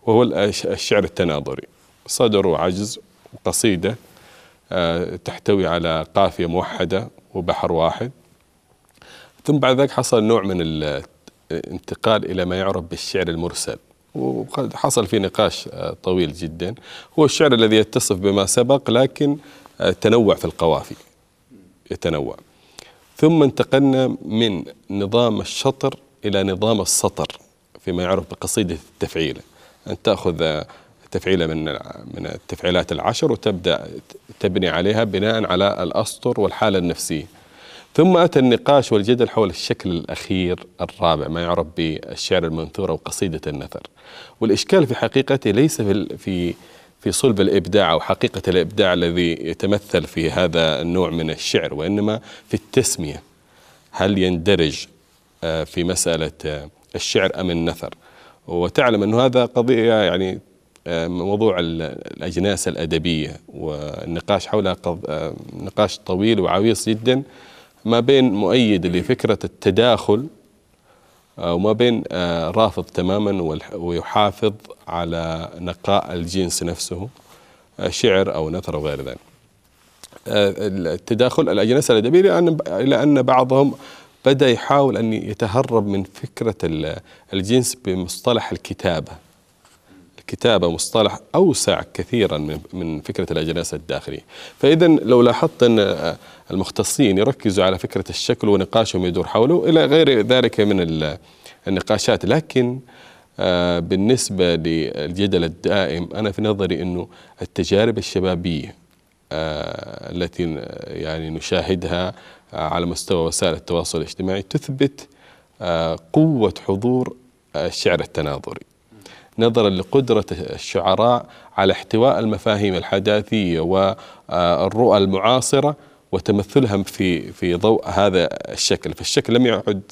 وهو الشعر التناظري. صدر وعجز وقصيدة آه، تحتوي على قافية موحدة وبحر واحد. ثم بعد ذلك حصل نوع من الانتقال إلى ما يعرف بالشعر المرسل. وقد حصل في نقاش آه، طويل جدا. هو الشعر الذي يتصف بما سبق لكن آه، تنوع في القوافي. يتنوع. ثم انتقلنا من نظام الشطر إلى نظام السطر فيما يعرف بقصيدة التفعيلة أن تأخذ تفعيلة من من التفعيلات العشر وتبدأ تبني عليها بناء على الأسطر والحالة النفسية. ثم أتى النقاش والجدل حول الشكل الأخير الرابع ما يعرف بالشعر المنثور أو قصيدة النثر. والإشكال في حقيقته ليس في في في صلب الإبداع أو حقيقة الإبداع الذي يتمثل في هذا النوع من الشعر وإنما في التسمية. هل يندرج آه، في مسألة آه، الشعر أم النثر؟ وتعلم أن هذا قضية يعني آه، موضوع الأجناس الأدبية والنقاش حولها نقاش طويل وعويص جدا ما بين مؤيد لفكرة التداخل آه، وما بين آه، رافض تماما ويحافظ على نقاء الجنس نفسه آه، شعر أو نثر أو غير ذلك التداخل الأجناس الأدبية لأن, لأن بعضهم بدأ يحاول أن يتهرب من فكرة الجنس بمصطلح الكتابة. الكتابة مصطلح أوسع كثيرا من فكرة الأجناس الداخلية. فإذا لو لاحظت أن المختصين يركزوا على فكرة الشكل ونقاشهم يدور حوله إلى غير ذلك من النقاشات. لكن آه، بالنسبة للجدل الدائم أنا في نظري أنه التجارب الشبابية آه، التي يعني نشاهدها على مستوى وسائل التواصل الاجتماعي تثبت آه، قوة حضور الشعر التناظري. نظرا لقدرة الشعراء على احتواء المفاهيم الحداثية والرؤى المعاصرة وتمثلها في في ضوء هذا الشكل. فالشكل لم يعد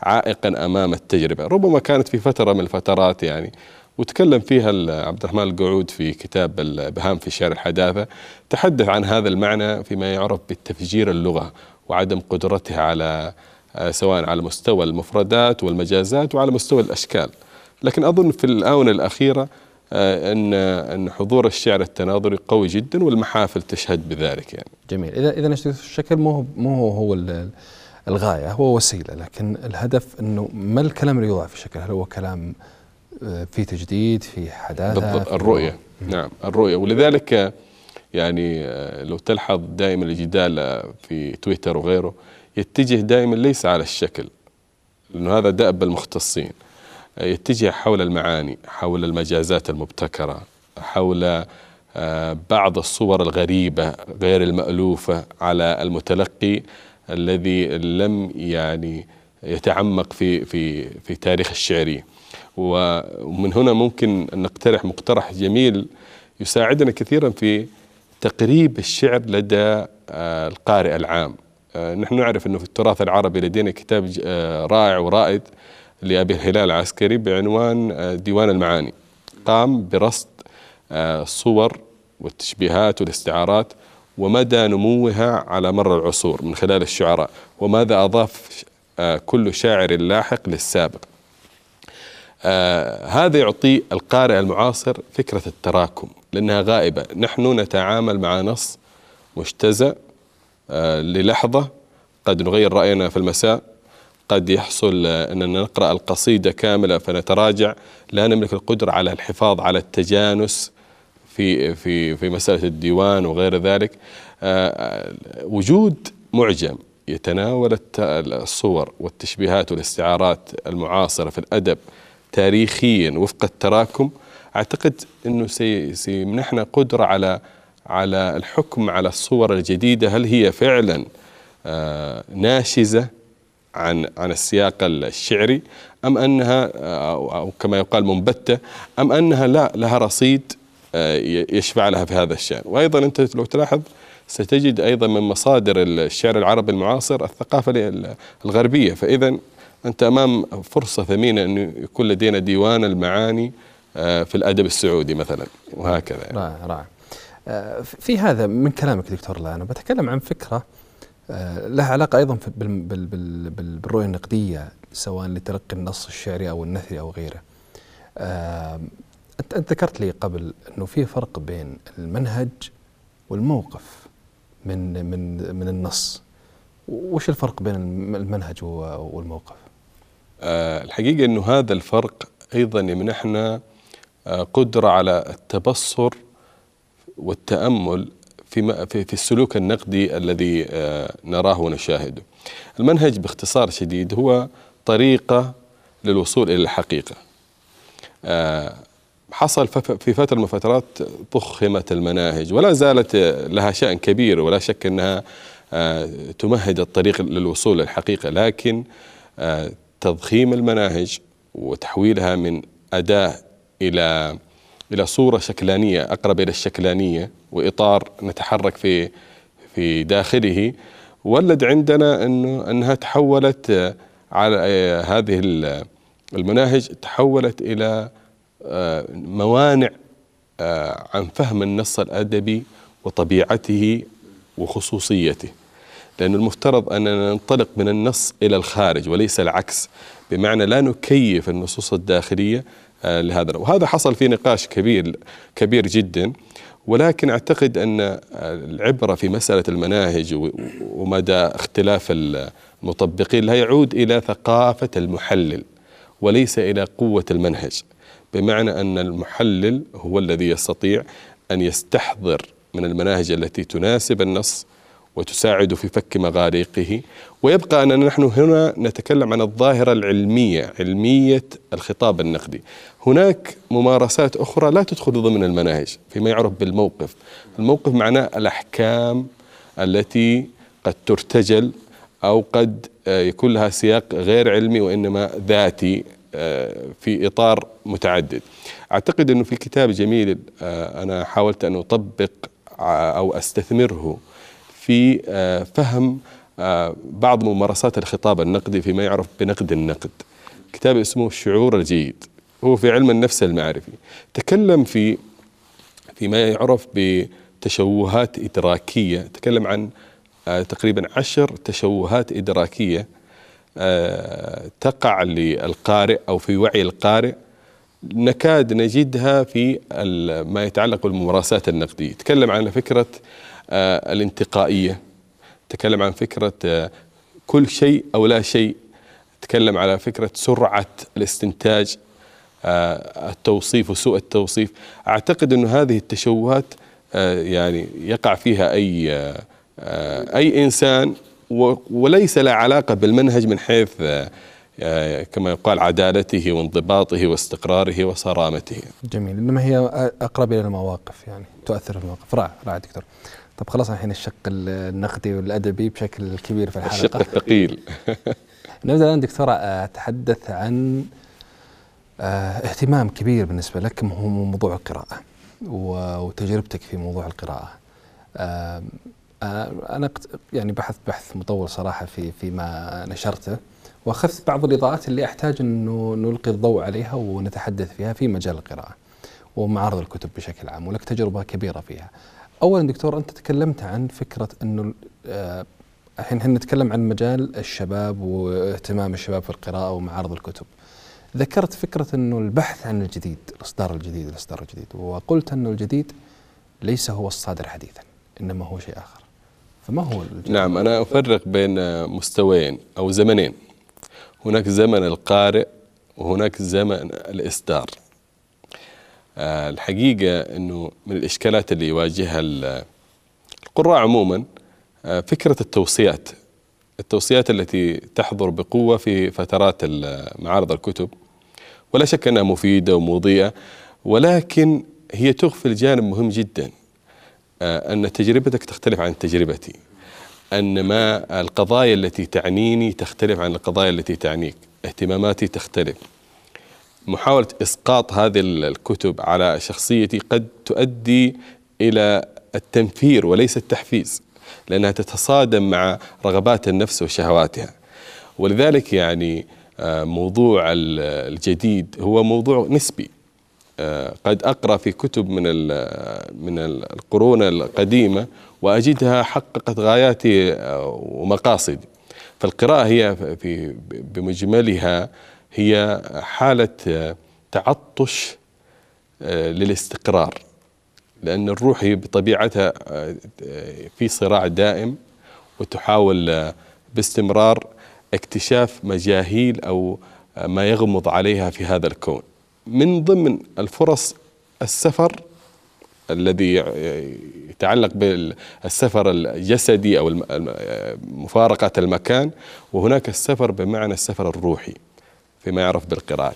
عائقا أمام التجربة. ربما كانت في فترة من الفترات يعني وتكلم فيها عبد الرحمن القعود في كتاب البهام في شعر الحداثة تحدث عن هذا المعنى فيما يعرف بالتفجير اللغة وعدم قدرتها على آه، سواء على مستوى المفردات والمجازات وعلى مستوى الأشكال. لكن أظن في الآونة الأخيرة آه، أن أن حضور الشعر التناظري قوي جدا والمحافل تشهد بذلك يعني. جميل، إذا إذا الشكل مو مو هو هو الغاية هو وسيلة لكن الهدف إنه ما الكلام اللي يوضع في الشكل؟ هل هو كلام آه، في تجديد في حداثة؟ بالضبط الرؤية. نعم الرؤية. ولذلك يعني آه، لو تلحظ دائما الجدال في تويتر وغيره يتجه دائما ليس على الشكل لأنه هذا دأب المختصين يتجه حول المعاني حول المجازات المبتكرة حول آه، بعض الصور الغريبة غير المألوفة على المتلقي الذي لم يعني يتعمق في في في تاريخ الشعري. ومن هنا ممكن أن نقترح مقترح جميل يساعدنا كثيرا في تقريب الشعر لدى آه، القارئ العام. آه، نحن نعرف أنه في التراث العربي لدينا كتاب رائع ورائد لأبي الهلال العسكري بعنوان آه، ديوان المعاني. قام برصد الصور آه، والتشبيهات والاستعارات ومدى نموها على مر العصور من خلال الشعراء. وماذا أضاف آه، كل شاعر لاحق للسابق؟ هذا يعطي القارئ المعاصر فكرة التراكم لأنها غائبة. نحن نتعامل مع نص مجتزأ للحظة قد نغير رأينا في المساء قد يحصل أننا نقرأ القصيدة كاملة فنتراجع لا نملك القدرة على الحفاظ على التجانس في في في مسألة الديوان وغير ذلك. آه، وجود معجم يتناول الصور والتشبيهات والاستعارات المعاصرة في الأدب تاريخيا وفق التراكم أعتقد أنه سيمنحنا قدرة على على الحكم على الصور الجديدة. هل هي فعلا آه، ناشزة عن عن السياق الشعري أم أنها أو كما يقال منبتة أم أنها لا لها رصيد آه، يشفع لها في هذا الشأن؟ وأيضا أنت لو تلاحظ ستجد أيضا من مصادر الشعر العربي المعاصر الثقافة الغربية. فإذا أنت أمام فرصة ثمينة أن يكون لدينا ديوان المعاني آه، في الأدب السعودي مثلا وهكذا يعني. رائع رائع. آه، في هذا من كلامك دكتور لا أنا بتكلم عن فكرة لها علاقة أيضا بالرؤية النقدية سواء لتلقي النص الشعري أو النثري أو غيره. أنت ذكرت لي قبل أنه في فرق بين المنهج والموقف من من من النص. وش الفرق بين المنهج والموقف؟ الحقيقة أنه هذا الفرق أيضا يمنحنا أه قدرة على التبصر والتأمل في في السلوك النقدي الذي أه نراه ونشاهده. المنهج باختصار شديد هو طريقة للوصول إلى الحقيقة آه، حصل في فترة من الفترات ضخمت المناهج ولا زالت لها شأن كبير ولا شك أنها آه، تمهد الطريق للوصول للحقيقة لكن آه، تضخيم المناهج وتحويلها من أداة إلى إلى صورة شكلانية أقرب إلى الشكلانية وإطار نتحرك في في داخله. ولد عندنا أنه أنها تحولت على هذه المناهج تحولت إلى آه، موانع آه، عن فهم النص الأدبي وطبيعته وخصوصيته. لأن المفترض أننا ننطلق من النص إلى الخارج وليس العكس بمعنى لا نكيف النصوص الداخلية لهذا وهذا حصل في نقاش كبير كبير جدا ولكن أعتقد أن العبرة في مسألة المناهج ومدى اختلاف المطبقين لا يعود إلى ثقافة المحلل وليس إلى قوة المنهج بمعنى أن المحلل هو الذي يستطيع أن يستحضر من المناهج التي تناسب النص وتساعد في فك مغاليقه ويبقى أننا نحن هنا نتكلم عن الظاهرة العلمية علمية الخطاب النقدي. هناك ممارسات أخرى لا تدخل ضمن المناهج فيما يعرف بالموقف. الموقف معناه الأحكام التي قد ترتجل أو قد آه، يكون لها سياق غير علمي وإنما ذاتي آه، في إطار متعدد. أعتقد أنه في كتاب جميل آه، أنا حاولت أن أطبق أو أستثمره في فهم بعض ممارسات الخطاب النقدي فيما يعرف بنقد النقد. كتاب اسمه الشعور الجيد. هو في علم النفس المعرفي. تكلم في فيما يعرف بتشوهات إدراكية. تكلم عن آه، تقريبا عشر تشوهات إدراكية آه، تقع للقارئ أو في وعي القارئ. نكاد نجدها في ما يتعلق بالممارسات النقدية. تكلم عن فكرة آه، الانتقائية. تكلم عن فكرة كل شيء أو لا شيء. تكلم على فكرة سرعة الاستنتاج التوصيف وسوء التوصيف. أعتقد أن هذه التشوهات يعني يقع فيها أي آه، أي إنسان وليس له علاقة بالمنهج من حيث آه، كما يقال عدالته وانضباطه واستقراره وصرامته. جميل. إنما هي أقرب إلى المواقف يعني تؤثر في المواقف. رائع رائع دكتور. طب خلاص الحين الشق النقدي والأدبي بشكل كبير في الحلقة. الشق الثقيل. نبدأ الآن دكتور أتحدث عن آه، اهتمام كبير بالنسبة لك هو موضوع القراءة وتجربتك في موضوع القراءة. آه، أنا يعني بحث بحث مطول صراحة في فيما نشرته وأخذت بعض الإضاءات اللي أحتاج إنه نلقي الضوء عليها ونتحدث فيها في مجال القراءة ومعارض الكتب بشكل عام ولك تجربة كبيرة فيها. اولا دكتور أنت تكلمت عن فكرة إنه آه، الحين إحنا نتكلم عن مجال الشباب واهتمام الشباب في القراءة ومعارض الكتب. ذكرت فكرة إنه البحث عن الجديد، الإصدار الجديد، الإصدار الجديد، وقلت إنه الجديد ليس هو الصادر حديثا، إنما هو شيء آخر. فما هو الجديد؟ نعم أنا أفرق بين مستويين أو زمنين هناك زمن القارئ وهناك زمن الإصدار آه، الحقيقة أنه من الإشكالات اللي يواجهها القراء عموما آه، فكرة التوصيات. التوصيات التي تحضر بقوة في فترات معارض الكتب. ولا شك أنها مفيدة ومضيئة ولكن هي تغفل جانب مهم جدا آه، أن تجربتك تختلف عن تجربتي. أن ما القضايا التي تعنيني تختلف عن القضايا التي تعنيك. اهتماماتي تختلف. محاولة إسقاط هذه الكتب على شخصيتي قد تؤدي إلى التنفير وليس التحفيز لأنها تتصادم مع رغبات النفس وشهواتها. ولذلك يعني آه، موضوع الجديد هو موضوع نسبي. آه، قد أقرأ في كتب من من القرون القديمة وأجدها حققت غاياتي آه، ومقاصدي. فالقراءة هي في بمجملها هي حالة تعطش للاستقرار لأن الروح هي بطبيعتها آه، في صراع دائم وتحاول باستمرار اكتشاف مجاهيل أو ما يغمض عليها في هذا الكون. من ضمن الفرص السفر الذي يتعلق بالسفر الجسدي أو مفارقة المكان وهناك السفر بمعنى السفر الروحي. فيما يعرف بالقراءة.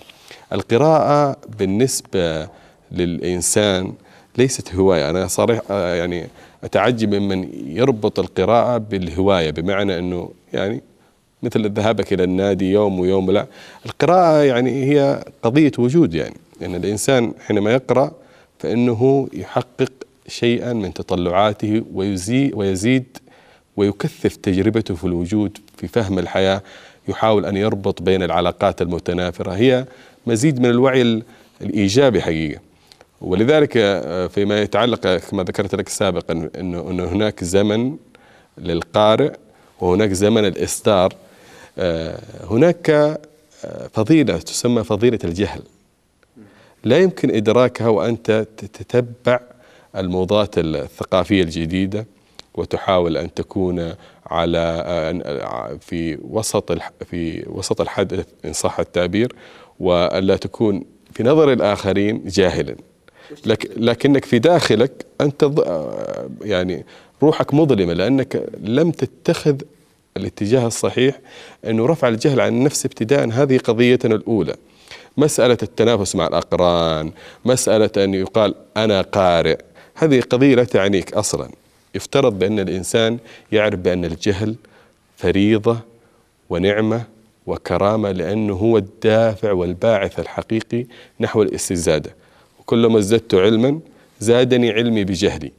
القراءة بالنسبة للإنسان ليست هواية. أنا صريح آه، يعني أتعجب ممن يربط القراءة بالهواية بمعنى أنه يعني مثل ذهابك إلى النادي يوم ويوم لا. القراءة يعني هي قضية وجود يعني. لأن يعني الإنسان حينما يقرأ فإنه يحقق شيئا من تطلعاته ويزيد ويكثف تجربته في الوجود في فهم الحياة. يحاول أن يربط بين العلاقات المتنافرة. هي مزيد من الوعي الإيجابي حقيقة. ولذلك آه، فيما يتعلق كما ذكرت لك سابقا انه انه هناك زمن للقارئ وهناك زمن الاصدار آه، هناك آه، فضيلة تسمى فضيلة الجهل. لا يمكن إدراكها وأنت تتبع الموضات الثقافية الجديدة. وتحاول أن تكون على في وسط في وسط الحدث إن صح التعبير والا تكون في نظر الآخرين جاهلا. لك لكنك في داخلك انت يعني روحك مظلمة لأنك لم تتخذ الاتجاه الصحيح إنه رفع الجهل عن النفس ابتداء هذه قضيتنا الأولى. مسألة التنافس مع الأقران مسألة أن يقال أنا قارئ هذه قضية لا تعنيك أصلا. يفترض بأن الإنسان يعرف بأن الجهل فريضة ونعمة وكرامة لأنه هو الدافع والباعث الحقيقي نحو الاستزادة. كلما ازددت علما زادني علمي بجهلي.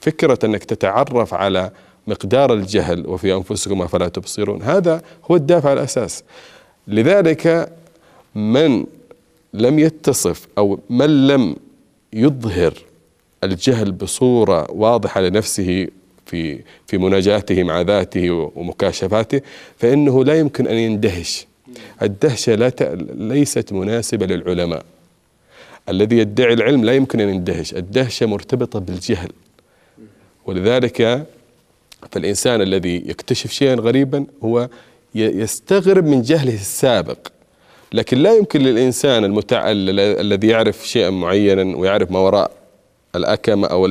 فكرة أنك تتعرف على مقدار الجهل وفي أنفسكم فلا تبصرون هذا هو الدافع الأساس. لذلك من لم يتصف أو من لم يظهر الجهل بصورة واضحة لنفسه في في مناجاته مع ذاته ومكاشفاته فإنه لا يمكن أن يندهش. الدهشة لا ليست مناسبة للعلماء. الذي يدعي العلم لا يمكن أن يندهش. الدهشة مرتبطة بالجهل. ولذلك فالإنسان الذي يكتشف شيئا غريبا هو يستغرب من جهله السابق. لكن لا يمكن للإنسان المتع... الذي يعرف شيئا معينا ويعرف ما وراء الأكمة أو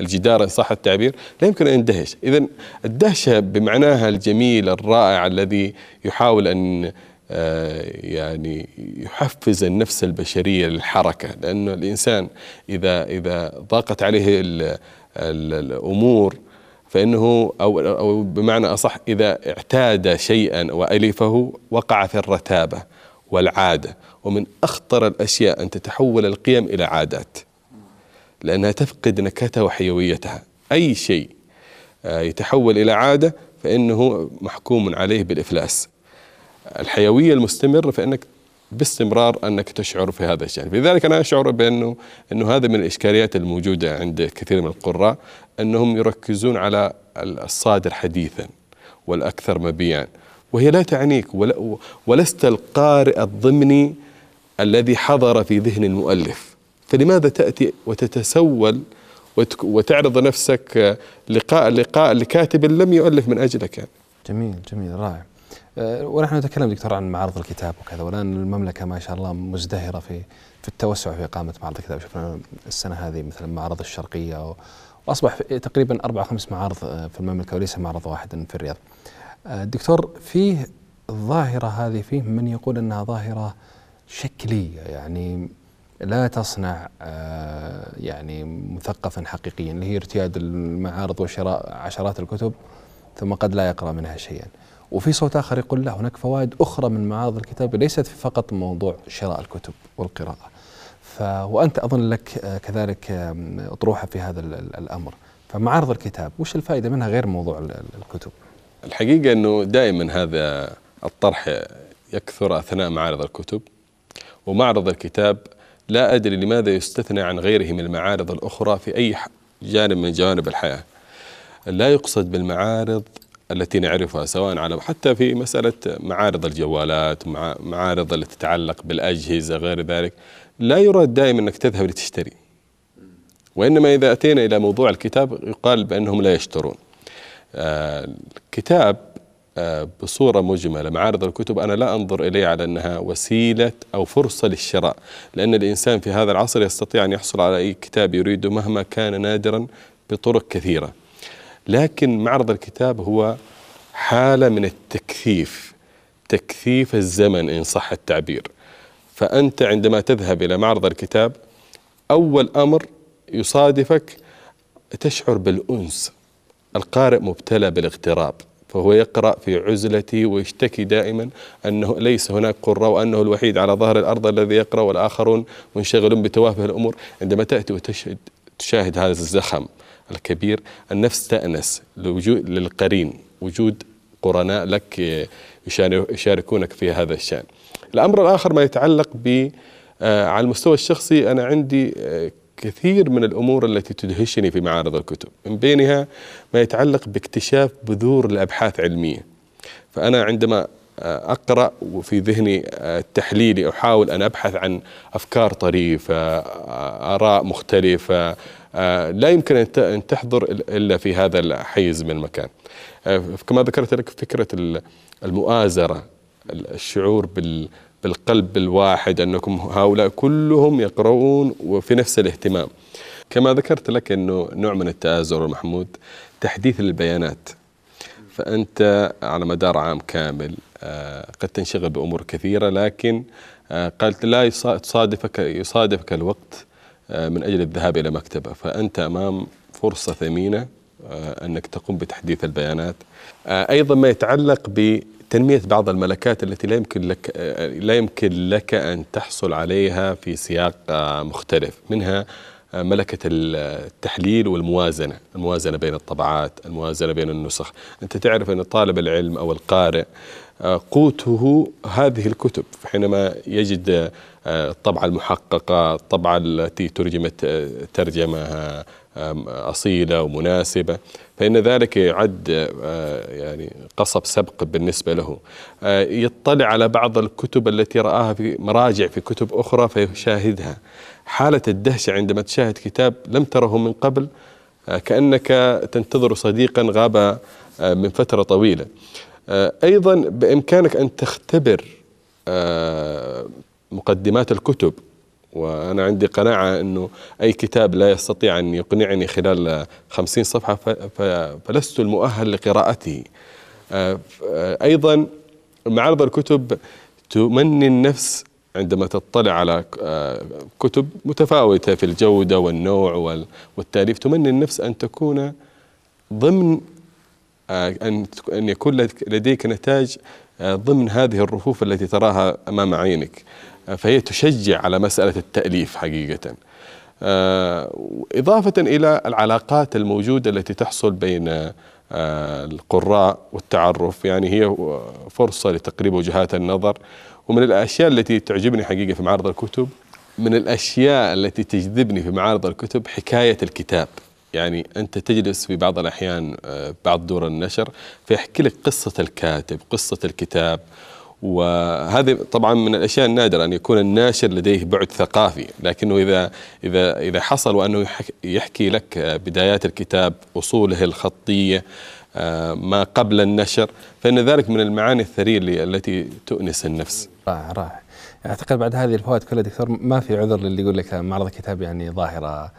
الجدار إن صح التعبير لا يمكن أن يندهش. إذا الدهشة بمعناها الجميل الرائع الذي يحاول أن آه، يعني يحفز النفس البشرية للحركة. لأنه الإنسان إذا إذا ضاقت عليه الأمور فإنه أو أو بمعنى أصح إذا اعتاد شيئا وألفه وقع في الرتابة والعادة. ومن أخطر الأشياء أن تتحول القيم إلى عادات. لأنها تفقد نكهتها وحيويتها. أي شيء آه، يتحول إلى عادة فإنه محكوم عليه بالإفلاس. الحيوية المستمرة فانك باستمرار أنك تشعر في هذا الجانب، لذلك أنا أشعر بأنه إنه هذا من الإشكاليات الموجودة عند كثير من القراء أنهم يركزون على الصادر حديثا والأكثر مبيعا، وهي لا تعنيك ولست القارئ الضمني الذي حضر في ذهن المؤلف، فلماذا تأتي وتتسول وتعرض نفسك لقاء لقاء لكاتب لم يؤلف من أجلك يعني. جميل جميل رائع. أه، ونحن نتكلم دكتور عن معارض الكتاب وكذا والآن المملكة ما شاء الله مزدهرة في في التوسع في إقامة معارض الكتاب شفنا السنة هذه مثلا معرض الشرقية وأصبح تقريبا أربع خمس معارض في المملكة وليس معرض واحد في الرياض. دكتور فيه الظاهره هذه فيه من يقول إنها ظاهرة شكلية يعني لا تصنع يعني مثقفا حقيقيا اللي هي ارتياد المعارض وشراء عشرات الكتب ثم قد لا يقرأ منها شيئا. وفي صوت آخر يقول لا هناك فوائد أخرى من معارض الكتاب ليست فقط موضوع شراء الكتب والقراءة. ف وأنت أظن لك كذلك أطروحة في هذا الأمر. فمعارض الكتاب وش الفائدة منها غير موضوع الكتب؟ الحقيقة إنه دائما هذا الطرح يكثر أثناء معارض الكتب ومعرض الكتاب لا أدري لماذا يستثنى عن غيره من المعارض الأخرى في أي جانب من جوانب الحياة. لا يقصد بالمعارض التي نعرفها سواء على حتى في مسألة معارض الجوالات معارض التي تتعلق بالأجهزة غير ذلك. لا يراد دائما أنك تذهب لتشتري. وإنما إذا أتينا إلى موضوع الكتاب يقال بأنهم لا يشترون. آه الكتاب بصورة مجملة. معارض الكتب أنا لا أنظر إليه على أنها وسيلة أو فرصة للشراء لأن الإنسان في هذا العصر يستطيع أن يحصل على أي كتاب يريده مهما كان نادرا بطرق كثيرة. لكن معرض الكتاب هو حالة من التكثيف تكثيف الزمن إن صح التعبير. فأنت عندما تذهب إلى معرض الكتاب أول أمر يصادفك تشعر بالأنس القارئ مبتلى بالاغتراب. فهو يقرأ في عزلته ويشتكي دائما أنه ليس هناك قراء وأنه الوحيد على ظهر الأرض الذي يقرأ والآخرون منشغلون بتوافه الأمور. عندما تأتي وتشهد تشاهد هذا الزخم الكبير النفس تأنس لوجود للقرين وجود قرناء لك يشاركونك في هذا الشأن. الأمر الآخر ما يتعلق ب على المستوى الشخصي أنا عندي كثير من الأمور التي تدهشني في معارض الكتب. من بينها ما يتعلق باكتشاف بذور الأبحاث علمية. فأنا عندما أقرأ وفي ذهني التحليلي أحاول أن أبحث عن أفكار طريفة آراء مختلفة لا يمكن أن تحضر إلا في هذا الحيز من المكان. كما ذكرت لك فكرة المؤازرة الشعور بالقلب الواحد أنكم هؤلاء كلهم يقرؤون وفي نفس الاهتمام. كما ذكرت لك أنه نوع من التآزر محمود تحديث البيانات. فأنت على مدار عام كامل قد تنشغل بأمور كثيرة لكن قالت لا يصادفك يصادفك الوقت من أجل الذهاب إلى مكتبة. فأنت أمام فرصة ثمينة أنك تقوم بتحديث البيانات. أيضا ما يتعلق بتنمية بعض الملكات التي لا يمكن لك لا يمكن لك أن تحصل عليها في سياق مختلف. منها ملكة التحليل والموازنة الموازنة بين الطبعات الموازنة بين النسخ. أنت تعرف أن طالب العلم أو القارئ قوته هذه الكتب. حينما يجد الطبعة المحققة الطبعة التي ترجمت ترجمة أصيلة ومناسبة فإن ذلك يعد يعني قصب سبق بالنسبة له. يطلع على بعض الكتب التي رآها في مراجع في كتب أخرى فيشاهدها. حالة الدهشة عندما تشاهد كتاب لم تره من قبل كأنك تنتظر صديقا غاب من فترة طويلة. أيضا بإمكانك أن تختبر مقدمات الكتب. وأنا عندي قناعة أنه أي كتاب لا يستطيع أن يقنعني خلال خمسين صفحة فلست المؤهل لقراءته أيضا معرض الكتب تمني النفس عندما تطلع على كتب متفاوتة في الجودة والنوع والتأليف. تمني النفس أن تكون ضمن أن أن يكون لديك نتاج ضمن هذه الرفوف التي تراها أمام عينك. فهي تشجع على مسألة التأليف حقيقة. إضافة إلى العلاقات الموجودة التي تحصل بين القراء والتعرف يعني هي فرصة لتقريب وجهات النظر. ومن الأشياء التي تعجبني حقيقة في معارض الكتب من الأشياء التي تجذبني في معارض الكتب حكاية الكتاب. يعني أنت تجلس في بعض الأحيان بعض دور النشر فيحكي لك قصة الكاتب قصة الكتاب وهذه طبعا من الأشياء النادرة أن يكون الناشر لديه بعد ثقافي لكنه إذا إذا إذا حصل وأنه يحكي لك بدايات الكتاب أصوله الخطية ما قبل النشر فإن ذلك من المعاني الثرية التي تؤنس النفس رائع رائع أعتقد بعد هذه الفوائد كلها دكتور ما في عذر للي يقول لك معرض الكتاب يعني ظاهرة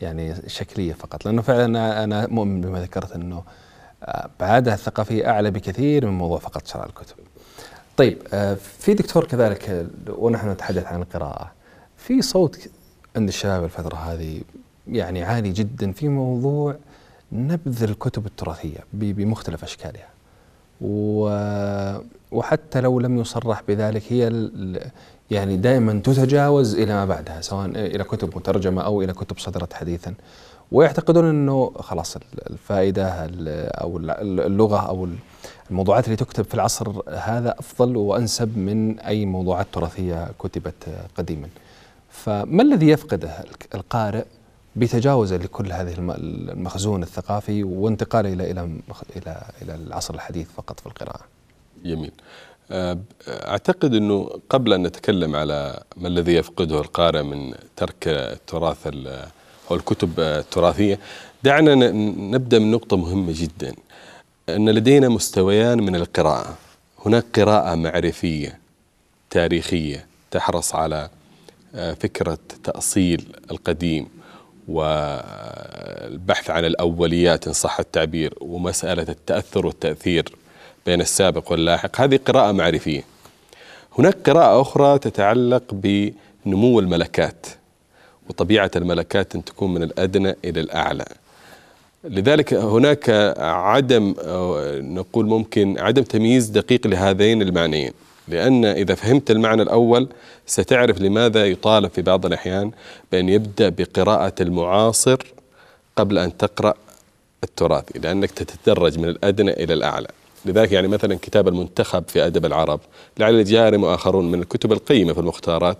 يعني شكلية فقط لأنه فعلا أنا مؤمن بما ذكرت أنه بعادها الثقافيه أعلى بكثير من موضوع فقط شراء الكتب. طيب آه، في دكتور كذلك ونحن نتحدث عن القراءة في صوت عند الشباب الفترة هذه يعني عالي جدا في موضوع نبذ الكتب التراثية بمختلف أشكالها. وحتى لو لم يصرح بذلك هي يعني دائما تتجاوز إلى ما بعدها سواء إلى كتب مترجمة أو إلى كتب صدرت حديثا ويعتقدون إنه خلاص الفائدة أو اللغة أو الموضوعات اللي تكتب في العصر هذا أفضل وأنسب من أي موضوعات تراثية كتبت قديما. فما الذي يفقده القارئ بتجاوزه لكل هذه المخزون الثقافي وانتقاله إلى إلى إلى إلى العصر الحديث فقط في القراءة. جميل. أعتقد إنه قبل أن نتكلم على ما الذي يفقده القارئ من ترك التراث أو الكتب التراثية دعنا نبدأ من نقطة مهمة جدا أن لدينا مستويان من القراءة. هناك قراءة معرفية تاريخية تحرص على أه، فكرة تأصيل القديم والبحث عن الأوليات إن صح التعبير ومسألة التأثر والتأثير بين السابق واللاحق. هذه قراءة معرفية. هناك قراءة أخرى تتعلق بنمو الملكات وطبيعة الملكات أن تكون من الأدنى إلى الأعلى. لذلك هناك عدم نقول ممكن عدم تمييز دقيق لهذين المعنيين. لأن إذا فهمت المعنى الأول ستعرف لماذا يطالب في بعض الأحيان بأن يبدأ بقراءة المعاصر قبل أن تقرأ التراثي لأنك تتدرج من الأدنى إلى الأعلى. لذلك يعني مثلا كتاب المنتخب في أدب العرب لعل الجارم وآخرون من الكتب القيمة في المختارات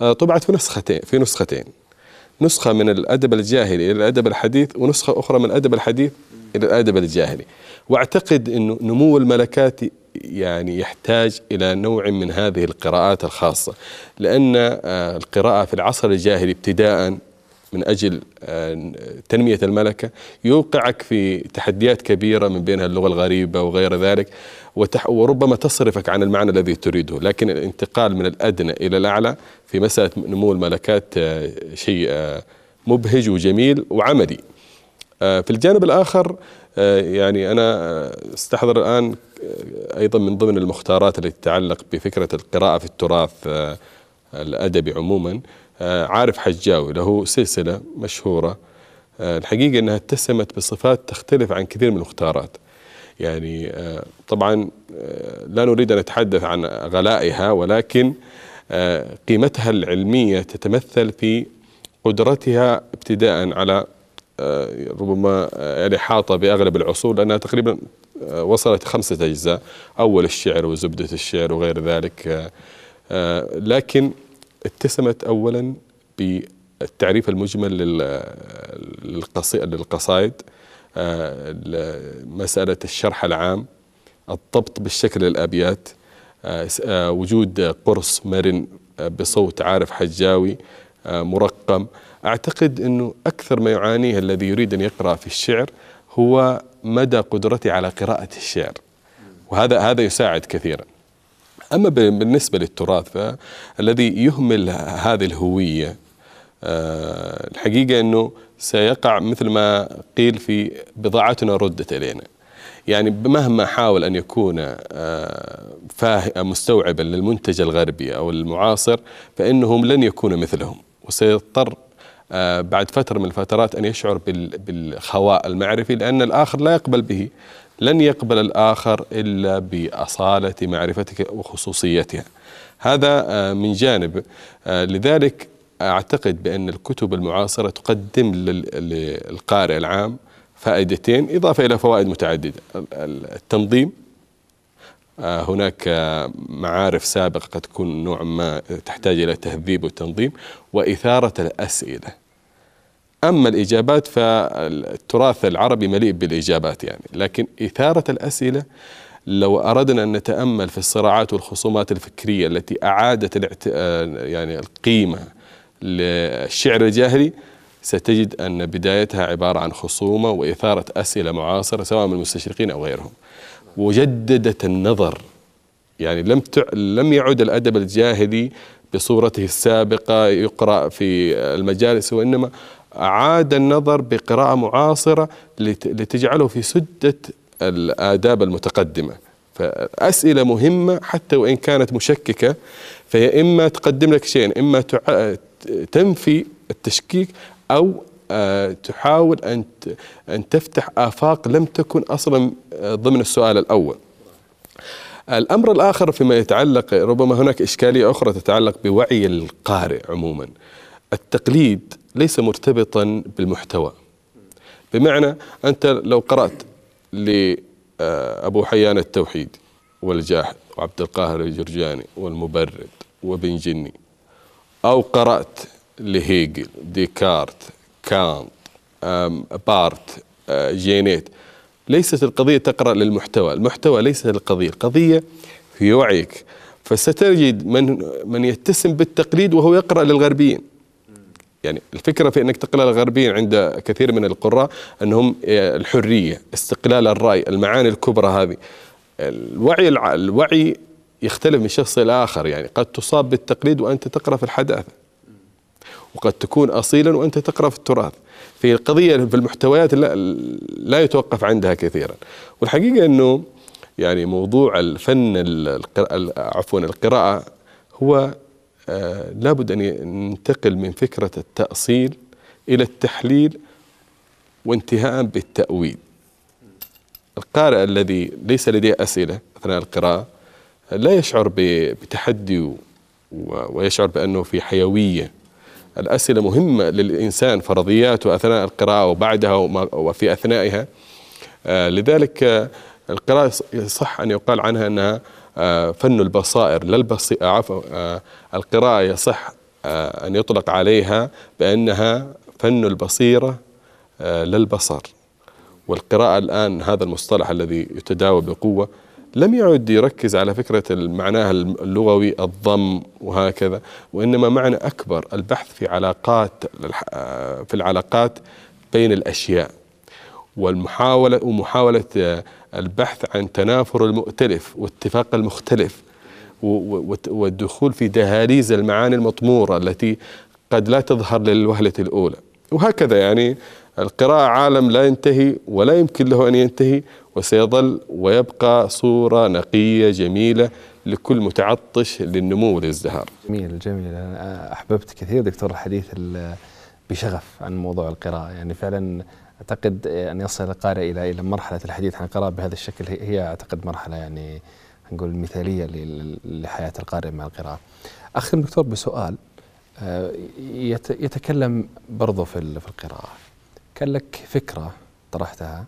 آه، طبعت في نسختين في نسختين. نسخة من الأدب الجاهلي إلى الأدب الحديث ونسخة أخرى من الأدب الحديث إلى الأدب الجاهلي. وأعتقد أنه نمو الملكات يعني يحتاج إلى نوع من هذه القراءات الخاصة لأن آه، القراءة في العصر الجاهلي ابتداء من أجل آه، تنمية الملكة يوقعك في تحديات كبيرة من بينها اللغة الغريبة وغير ذلك وربما تصرفك عن المعنى الذي تريده. لكن الانتقال من الأدنى إلى الأعلى في مسألة نمو الملكات آه، شيء مبهج وجميل وعملي في الجانب الآخر يعني أنا أستحضر الآن أيضا من ضمن المختارات التي تتعلق بفكرة القراءة في التراث آه، الأدبي عموما. آه، عارف حجاوي له سلسلة مشهورة. آه، الحقيقة أنها اتسمت بصفات تختلف عن كثير من المختارات. يعني طبعا لا نريد أن نتحدث عن غلائها ولكن قيمتها العلمية تتمثل في قدرتها ابتداء على ربما يعني حاطة بأغلب العصور لأنها تقريبا آه، وصلت خمسة أجزاء أول الشعر وزبدة الشعر وغير ذلك. آه، آه، لكن اتسمت أولا بالتعريف المجمل للقصائد مسألة الشرح العام الضبط بالشكل الأبيات وجود قرص مرن بصوت عارف حجاوي مرقم. أعتقد أنه أكثر ما يعانيه الذي يريد أن يقرأ في الشعر هو مدى قدرتي على قراءة الشعر وهذا هذا يساعد كثيرا. أما بالنسبة للتراث فالذي يهمل هذه الهوية آه، الحقيقة أنه سيقع مثل ما قيل في بضاعتنا ردت إلينا. يعني مهما حاول أن يكون آه، مستوعبا للمنتج الغربي أو المعاصر فإنهم لن يكونوا مثلهم. وسيضطر آه، بعد فترة من الفترات أن يشعر بالخواء المعرفي لأن الآخر لا يقبل به. لن يقبل الآخر إلا بأصالة معرفتك وخصوصيتها. هذا آه، من جانب. آه، لذلك أعتقد بأن الكتب المعاصرة تقدم للقارئ العام فائدتين إضافة إلى فوائد متعددة. التنظيم. هناك معارف سابقة قد تكون نوع ما تحتاج إلى تهذيب وتنظيم وإثارة الأسئلة. أما الإجابات فالتراث العربي مليء بالإجابات يعني. لكن إثارة الأسئلة لو أردنا أن نتأمل في الصراعات والخصومات الفكرية التي أعادت يعني القيمة للشعر الجاهلي ستجد أن بدايتها عبارة عن خصومة وإثارة أسئلة معاصرة سواء من المستشرقين أو غيرهم. وجددت النظر يعني لم لم يعد الأدب الجاهلي بصورته السابقة يقرأ في المجالس وإنما أعاد النظر بقراءة معاصرة لتجعله في سدة الآداب المتقدمة فأسئلة مهمة حتى وإن كانت مشككة فهي إما تقدم لك شيئا إما تنفي التشكيك أو آه، تحاول أن أن تفتح آفاق لم تكن أصلا ضمن السؤال الأول. الأمر الآخر فيما يتعلق ربما هناك إشكالية أخرى تتعلق بوعي القارئ عموما. التقليد ليس مرتبطا بالمحتوى. بمعنى أنت لو قرأت لأبو حيان التوحيدي والجاحظ وعبد القاهر الجرجاني والمبرد وابن جني أو قرأت لهيجل ديكارت كانت بارت آه، جينيت ليست القضية تقرأ للمحتوى. المحتوى ليس القضية القضية في وعيك. فستجد من من يتسم بالتقليد وهو يقرأ للغربيين. يعني الفكرة في أنك تقرأ للغربيين عند كثير من القراء أنهم آه، الحرية استقلال الرأي المعاني الكبرى هذه. الوعي الوعي يختلف من شخص إلى آخر يعني. قد تصاب بالتقليد وأنت تقرأ في الحداثة. وقد تكون أصيلا وأنت تقرأ في التراث. في القضية في المحتويات لا, لا يتوقف عندها كثيرا. والحقيقة أنه يعني موضوع الفن عفوا القراءة هو لابد أن ينتقل من فكرة التأصيل إلى التحليل وانتهاء بالتأويل. القارئ الذي ليس لديه أسئلة أثناء القراءة لا يشعر بتحدي ويشعر بأنه في حيوية. الأسئلة مهمة للإنسان فرضياته أثناء القراءة وبعدها وفي أثنائها. آه، لذلك آه، القراءة صح أن يقال عنها أنها آه، فن البصائر لا البصي... عفوا القراءة يصح أن يطلق عليها بأنها فن البصيرة للبصر. والقراءة الآن هذا المصطلح الذي يتداول بقوة. لم يعد يركز على فكرة معناها اللغوي الضم وهكذا وإنما معنى أكبر البحث في علاقات في العلاقات بين الأشياء. والمحاولة ومحاولة البحث عن تنافر المؤتلف واتفاق المختلف والدخول في دهاليز المعاني المطمورة التي قد لا تظهر للوهلة الأولى. وهكذا يعني القراءة عالم لا ينتهي ولا يمكن له أن ينتهي وسيظل ويبقى صورة نقية جميلة لكل متعطش للنمو والازدهار جميل جميل. أنا أحببت كثير دكتور الحديث بشغف عن موضوع القراءة. يعني فعلا أعتقد أن يصل القارئ إلى إلى مرحلة الحديث عن القراءة بهذا الشكل. هي أعتقد مرحلة يعني نقول مثالية لحياة القارئ مع القراءة. أختم دكتور بسؤال آه، يتكلم برضو في القراءة. كان لك فكرة طرحتها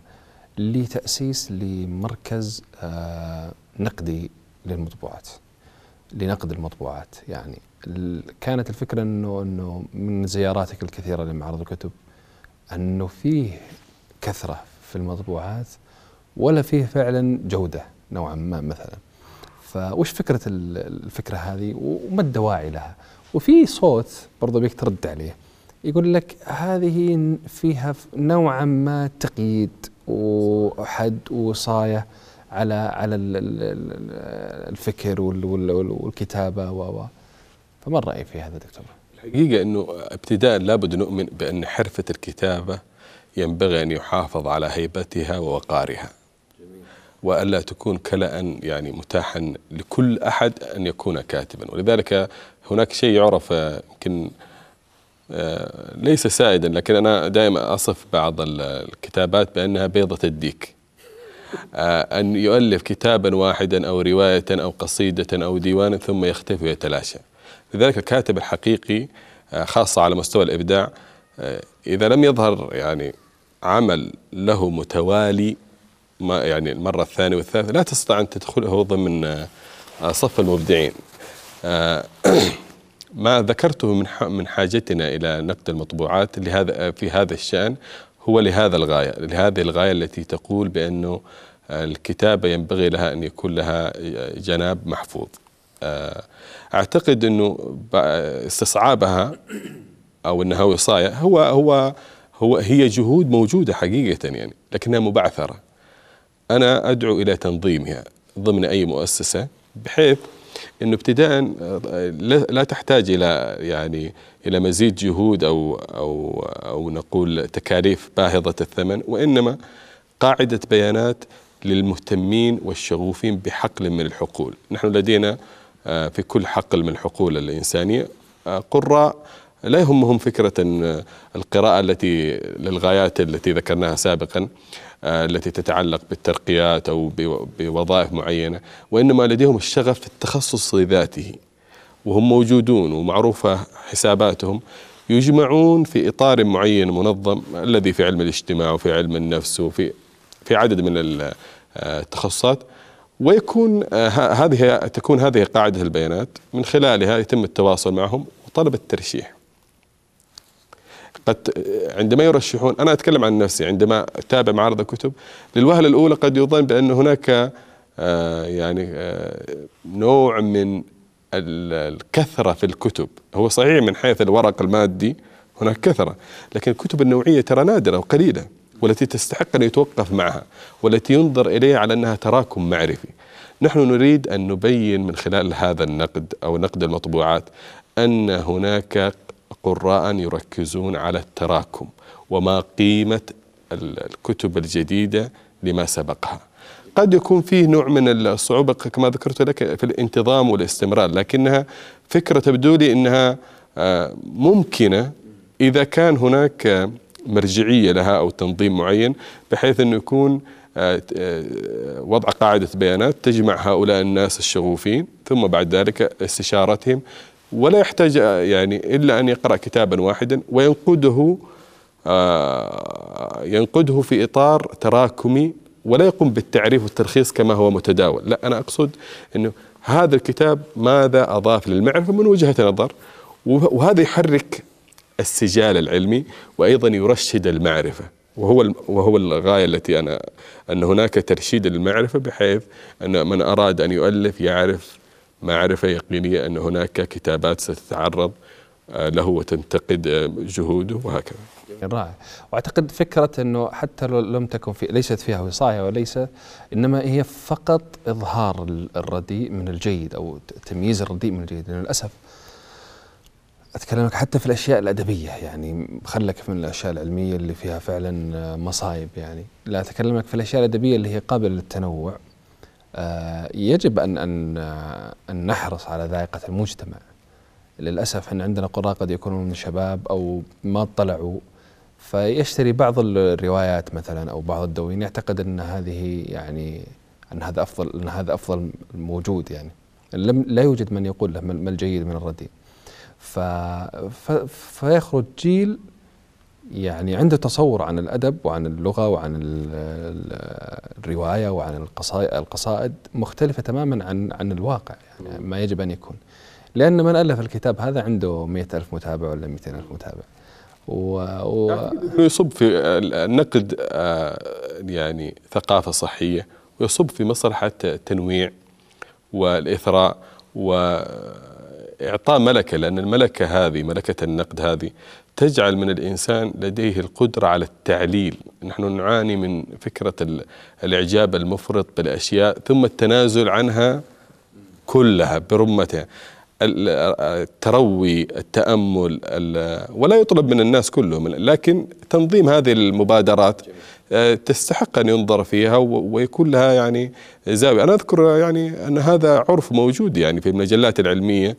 لتأسيس لمركز آه، نقدي للمطبوعات. لنقد المطبوعات. يعني كانت الفكرة أنه أنه من زياراتك الكثيرة لمعرض الكتب أنه فيه كثرة في المطبوعات ولا فيه فعلا جودة نوعا ما مثلا. فوش فكرة الفكرة هذه وما الدواعي لها؟ وفي صوت برضو بيك ترد عليه يقول لك هذه فيها نوعا ما تقييد وحد وصاية على على الفكر والكتابة و. فما الرأي في هذا دكتور؟ الحقيقة إنه ابتداء لابد نؤمن بأن حرفة الكتابة ينبغي أن يحافظ على هيبتها ووقارها. وألا تكون كلا يعني متاحا لكل أحد أن يكون كاتبا. ولذلك هناك شيء يعرف يمكن آه، ليس سائدا لكن أنا دائما أصف بعض الكتابات بأنها بيضة الديك. آه، أن يؤلف كتابا واحدا أو رواية أو قصيدة أو ديوانا ثم يختفي ويتلاشى. لذلك الكاتب الحقيقي آه، خاصة على مستوى الإبداع إذا لم يظهر يعني عمل له متوالي ما يعني المرة الثانية والثالثة لا تستطيع أن تدخله ضمن صف المبدعين ما ذكرته من من حاجتنا إلى نقد المطبوعات لهذا في هذا الشأن هو لهذا الغاية، لهذه الغاية التي تقول بأنه الكتابة ينبغي لها أن يكون لها جناب محفوظ. آه، أعتقد إنه استصعابها أو إنها وصايه هو هو هو هي جهود موجودة حقيقة يعني لكنها مبعثرة. أنا أدعو إلى تنظيمها ضمن أي مؤسسة بحيث إنه ابتداء لا تحتاج إلى يعني إلى مزيد جهود أو أو أو نقول تكاليف باهظة الثمن وإنما قاعدة بيانات للمهتمين والشغوفين بحقل من الحقول، نحن لدينا آه، في كل حقل من الحقول الانسانيه آه، قراء لا يهمهم فكرة القراءة التي للغايات التي ذكرناها سابقا آه، التي تتعلق بالترقيات أو بوظائف معينة وإنما لديهم الشغف في التخصص ذاته. وهم موجودون ومعروفة حساباتهم. يجمعون في إطار معين منظم الذي في علم الاجتماع وفي علم النفس وفي في عدد من آه، التخصصات. ويكون آه، هذه تكون هذه قاعدة البيانات. من خلالها يتم التواصل معهم وطلب الترشيح. قد عندما يرشحون أنا أتكلم عن نفسي عندما أتابع معارض الكتب للوهلة الأولى قد يظن بأن هناك آه، يعني آه، نوع من الكثرة في الكتب. هو صحيح من حيث الورق المادي هناك كثرة لكن الكتب النوعية ترى نادرة وقليلة. والتي تستحق أن يتوقف معها والتي ينظر إليها على أنها تراكم معرفي. نحن نريد أن نبين من خلال هذا النقد أو نقد المطبوعات أن هناك قراء يركزون على التراكم وما قيمة الكتب الجديدة لما سبقها. قد يكون فيه نوع من الصعوبة كما ذكرت لك في الانتظام والاستمرار لكنها فكرة تبدو لي أنها آه، ممكنة إذا كان هناك مرجعية لها أو تنظيم معين بحيث أنه يكون آه، آه، وضع قاعدة بيانات تجمع هؤلاء الناس الشغوفين ثم بعد ذلك استشارتهم. ولا يحتاج يعني إلا أن يقرأ كتابا واحدا وينقده آه، ينقده في إطار تراكمي ولا يقوم بالتعريف والترخيص كما هو متداول. لا أنا أقصد أنه هذا الكتاب ماذا أضاف للمعرفة من وجهة نظر وهذا يحرك السجال العلمي وأيضا يرشد المعرفة. وهو وهو الغاية التي أنا أن هناك ترشيد للمعرفة بحيث أن من أراد أن يؤلف يعرف معرفة يقينية أن هناك كتابات ستتعرض آه، له وتنتقد آه، جهوده وهكذا. رائع. وأعتقد فكرة إنه حتى لو لم تكن في ليست فيها وصاية وليس إنما هي فقط إظهار الرديء من الجيد أو تمييز الرديء من الجيد. للأسف أتكلمك حتى في الأشياء الأدبية يعني خلك من الأشياء العلمية اللي فيها فعلا مصايب يعني. لا أتكلمك في الأشياء الأدبية اللي هي قابلة للتنوع. آه، يجب أن أن أن نحرص على ذائقة المجتمع. للأسف أن عندنا قراء قد يكونوا من الشباب أو ما اطلعوا. فيشتري بعض الروايات مثلا أو بعض الدواوين يعتقد أن هذه يعني أن هذا أفضل أن هذا أفضل موجود يعني. لم لا يوجد من يقول له ما الجيد من الرديء. ف فيخرج جيل يعني عنده تصور عن الأدب وعن اللغة وعن الرواية وعن القصائد مختلفة تماما عن عن الواقع يعني ما يجب أن يكون. لأن من ألف الكتاب هذا عنده مئة ألف متابع ولا مئتين ألف متابع. و... و... يصب في النقد آه، يعني ثقافة صحية ويصب في مصلحة التنويع والإثراء وإعطاء ملكة لأن الملكة هذه ملكة النقد هذه تجعل من الإنسان لديه القدرة على التعليل، نحن نعاني من فكرة الإعجاب المفرط بالأشياء ثم التنازل عنها كلها برمتها. التروي التأمل ولا يطلب من الناس كلهم لكن تنظيم هذه المبادرات آه، تستحق أن ينظر فيها ويكون لها يعني زاوية، أنا أذكر يعني أن هذا عرف موجود يعني في المجلات العلمية آه،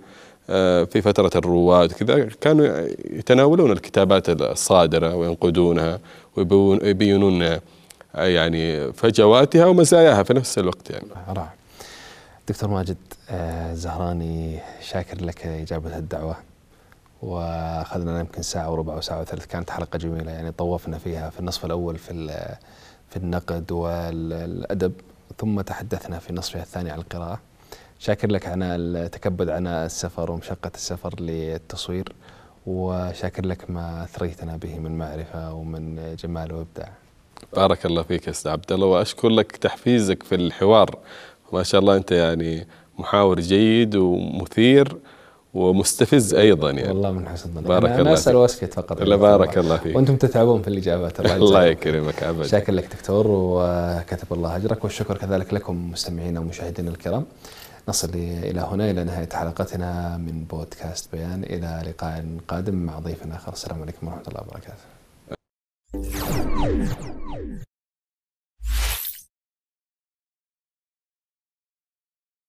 في فترة الرواد كذا كانوا يتناولون الكتابات الصادرة وينقدونها ويبينون آه، يعني فجواتها ومزاياها في نفس الوقت يعني. رائع. دكتور ماجد آه، زهراني شاكر لك إجابة الدعوة. وأخذنا يمكن ساعة وربع وساعة وثلث. كانت حلقة جميلة يعني طوفنا فيها في النصف الأول في في النقد والأدب ثم تحدثنا في نصفها الثاني عن القراءة. شاكر لك عناء التكبد عناء السفر ومشقة السفر للتصوير وشاكر لك ما أثريتنا به من معرفة ومن جمال وإبداع. بارك الله فيك يا أستاذ عبد الله وأشكر لك تحفيزك في الحوار. ما شاء الله أنت يعني محاور جيد ومثير ومستفز أيضا يعني. والله من حسن ظنك. بارك أنا الله أسأل واسكت فقط. لا بارك الله فيك. وأنتم تتعبون في الإجابات الله, الله يكرمك ابدا. شاكر لك دكتور وكتب الله أجرك والشكر كذلك لكم مستمعينا ومشاهدينا الكرام. نصل إلى هنا إلى نهاية حلقتنا من بودكاست بيان. إلى لقاء قادم مع ضيف آخر. السلام عليكم ورحمة الله وبركاته.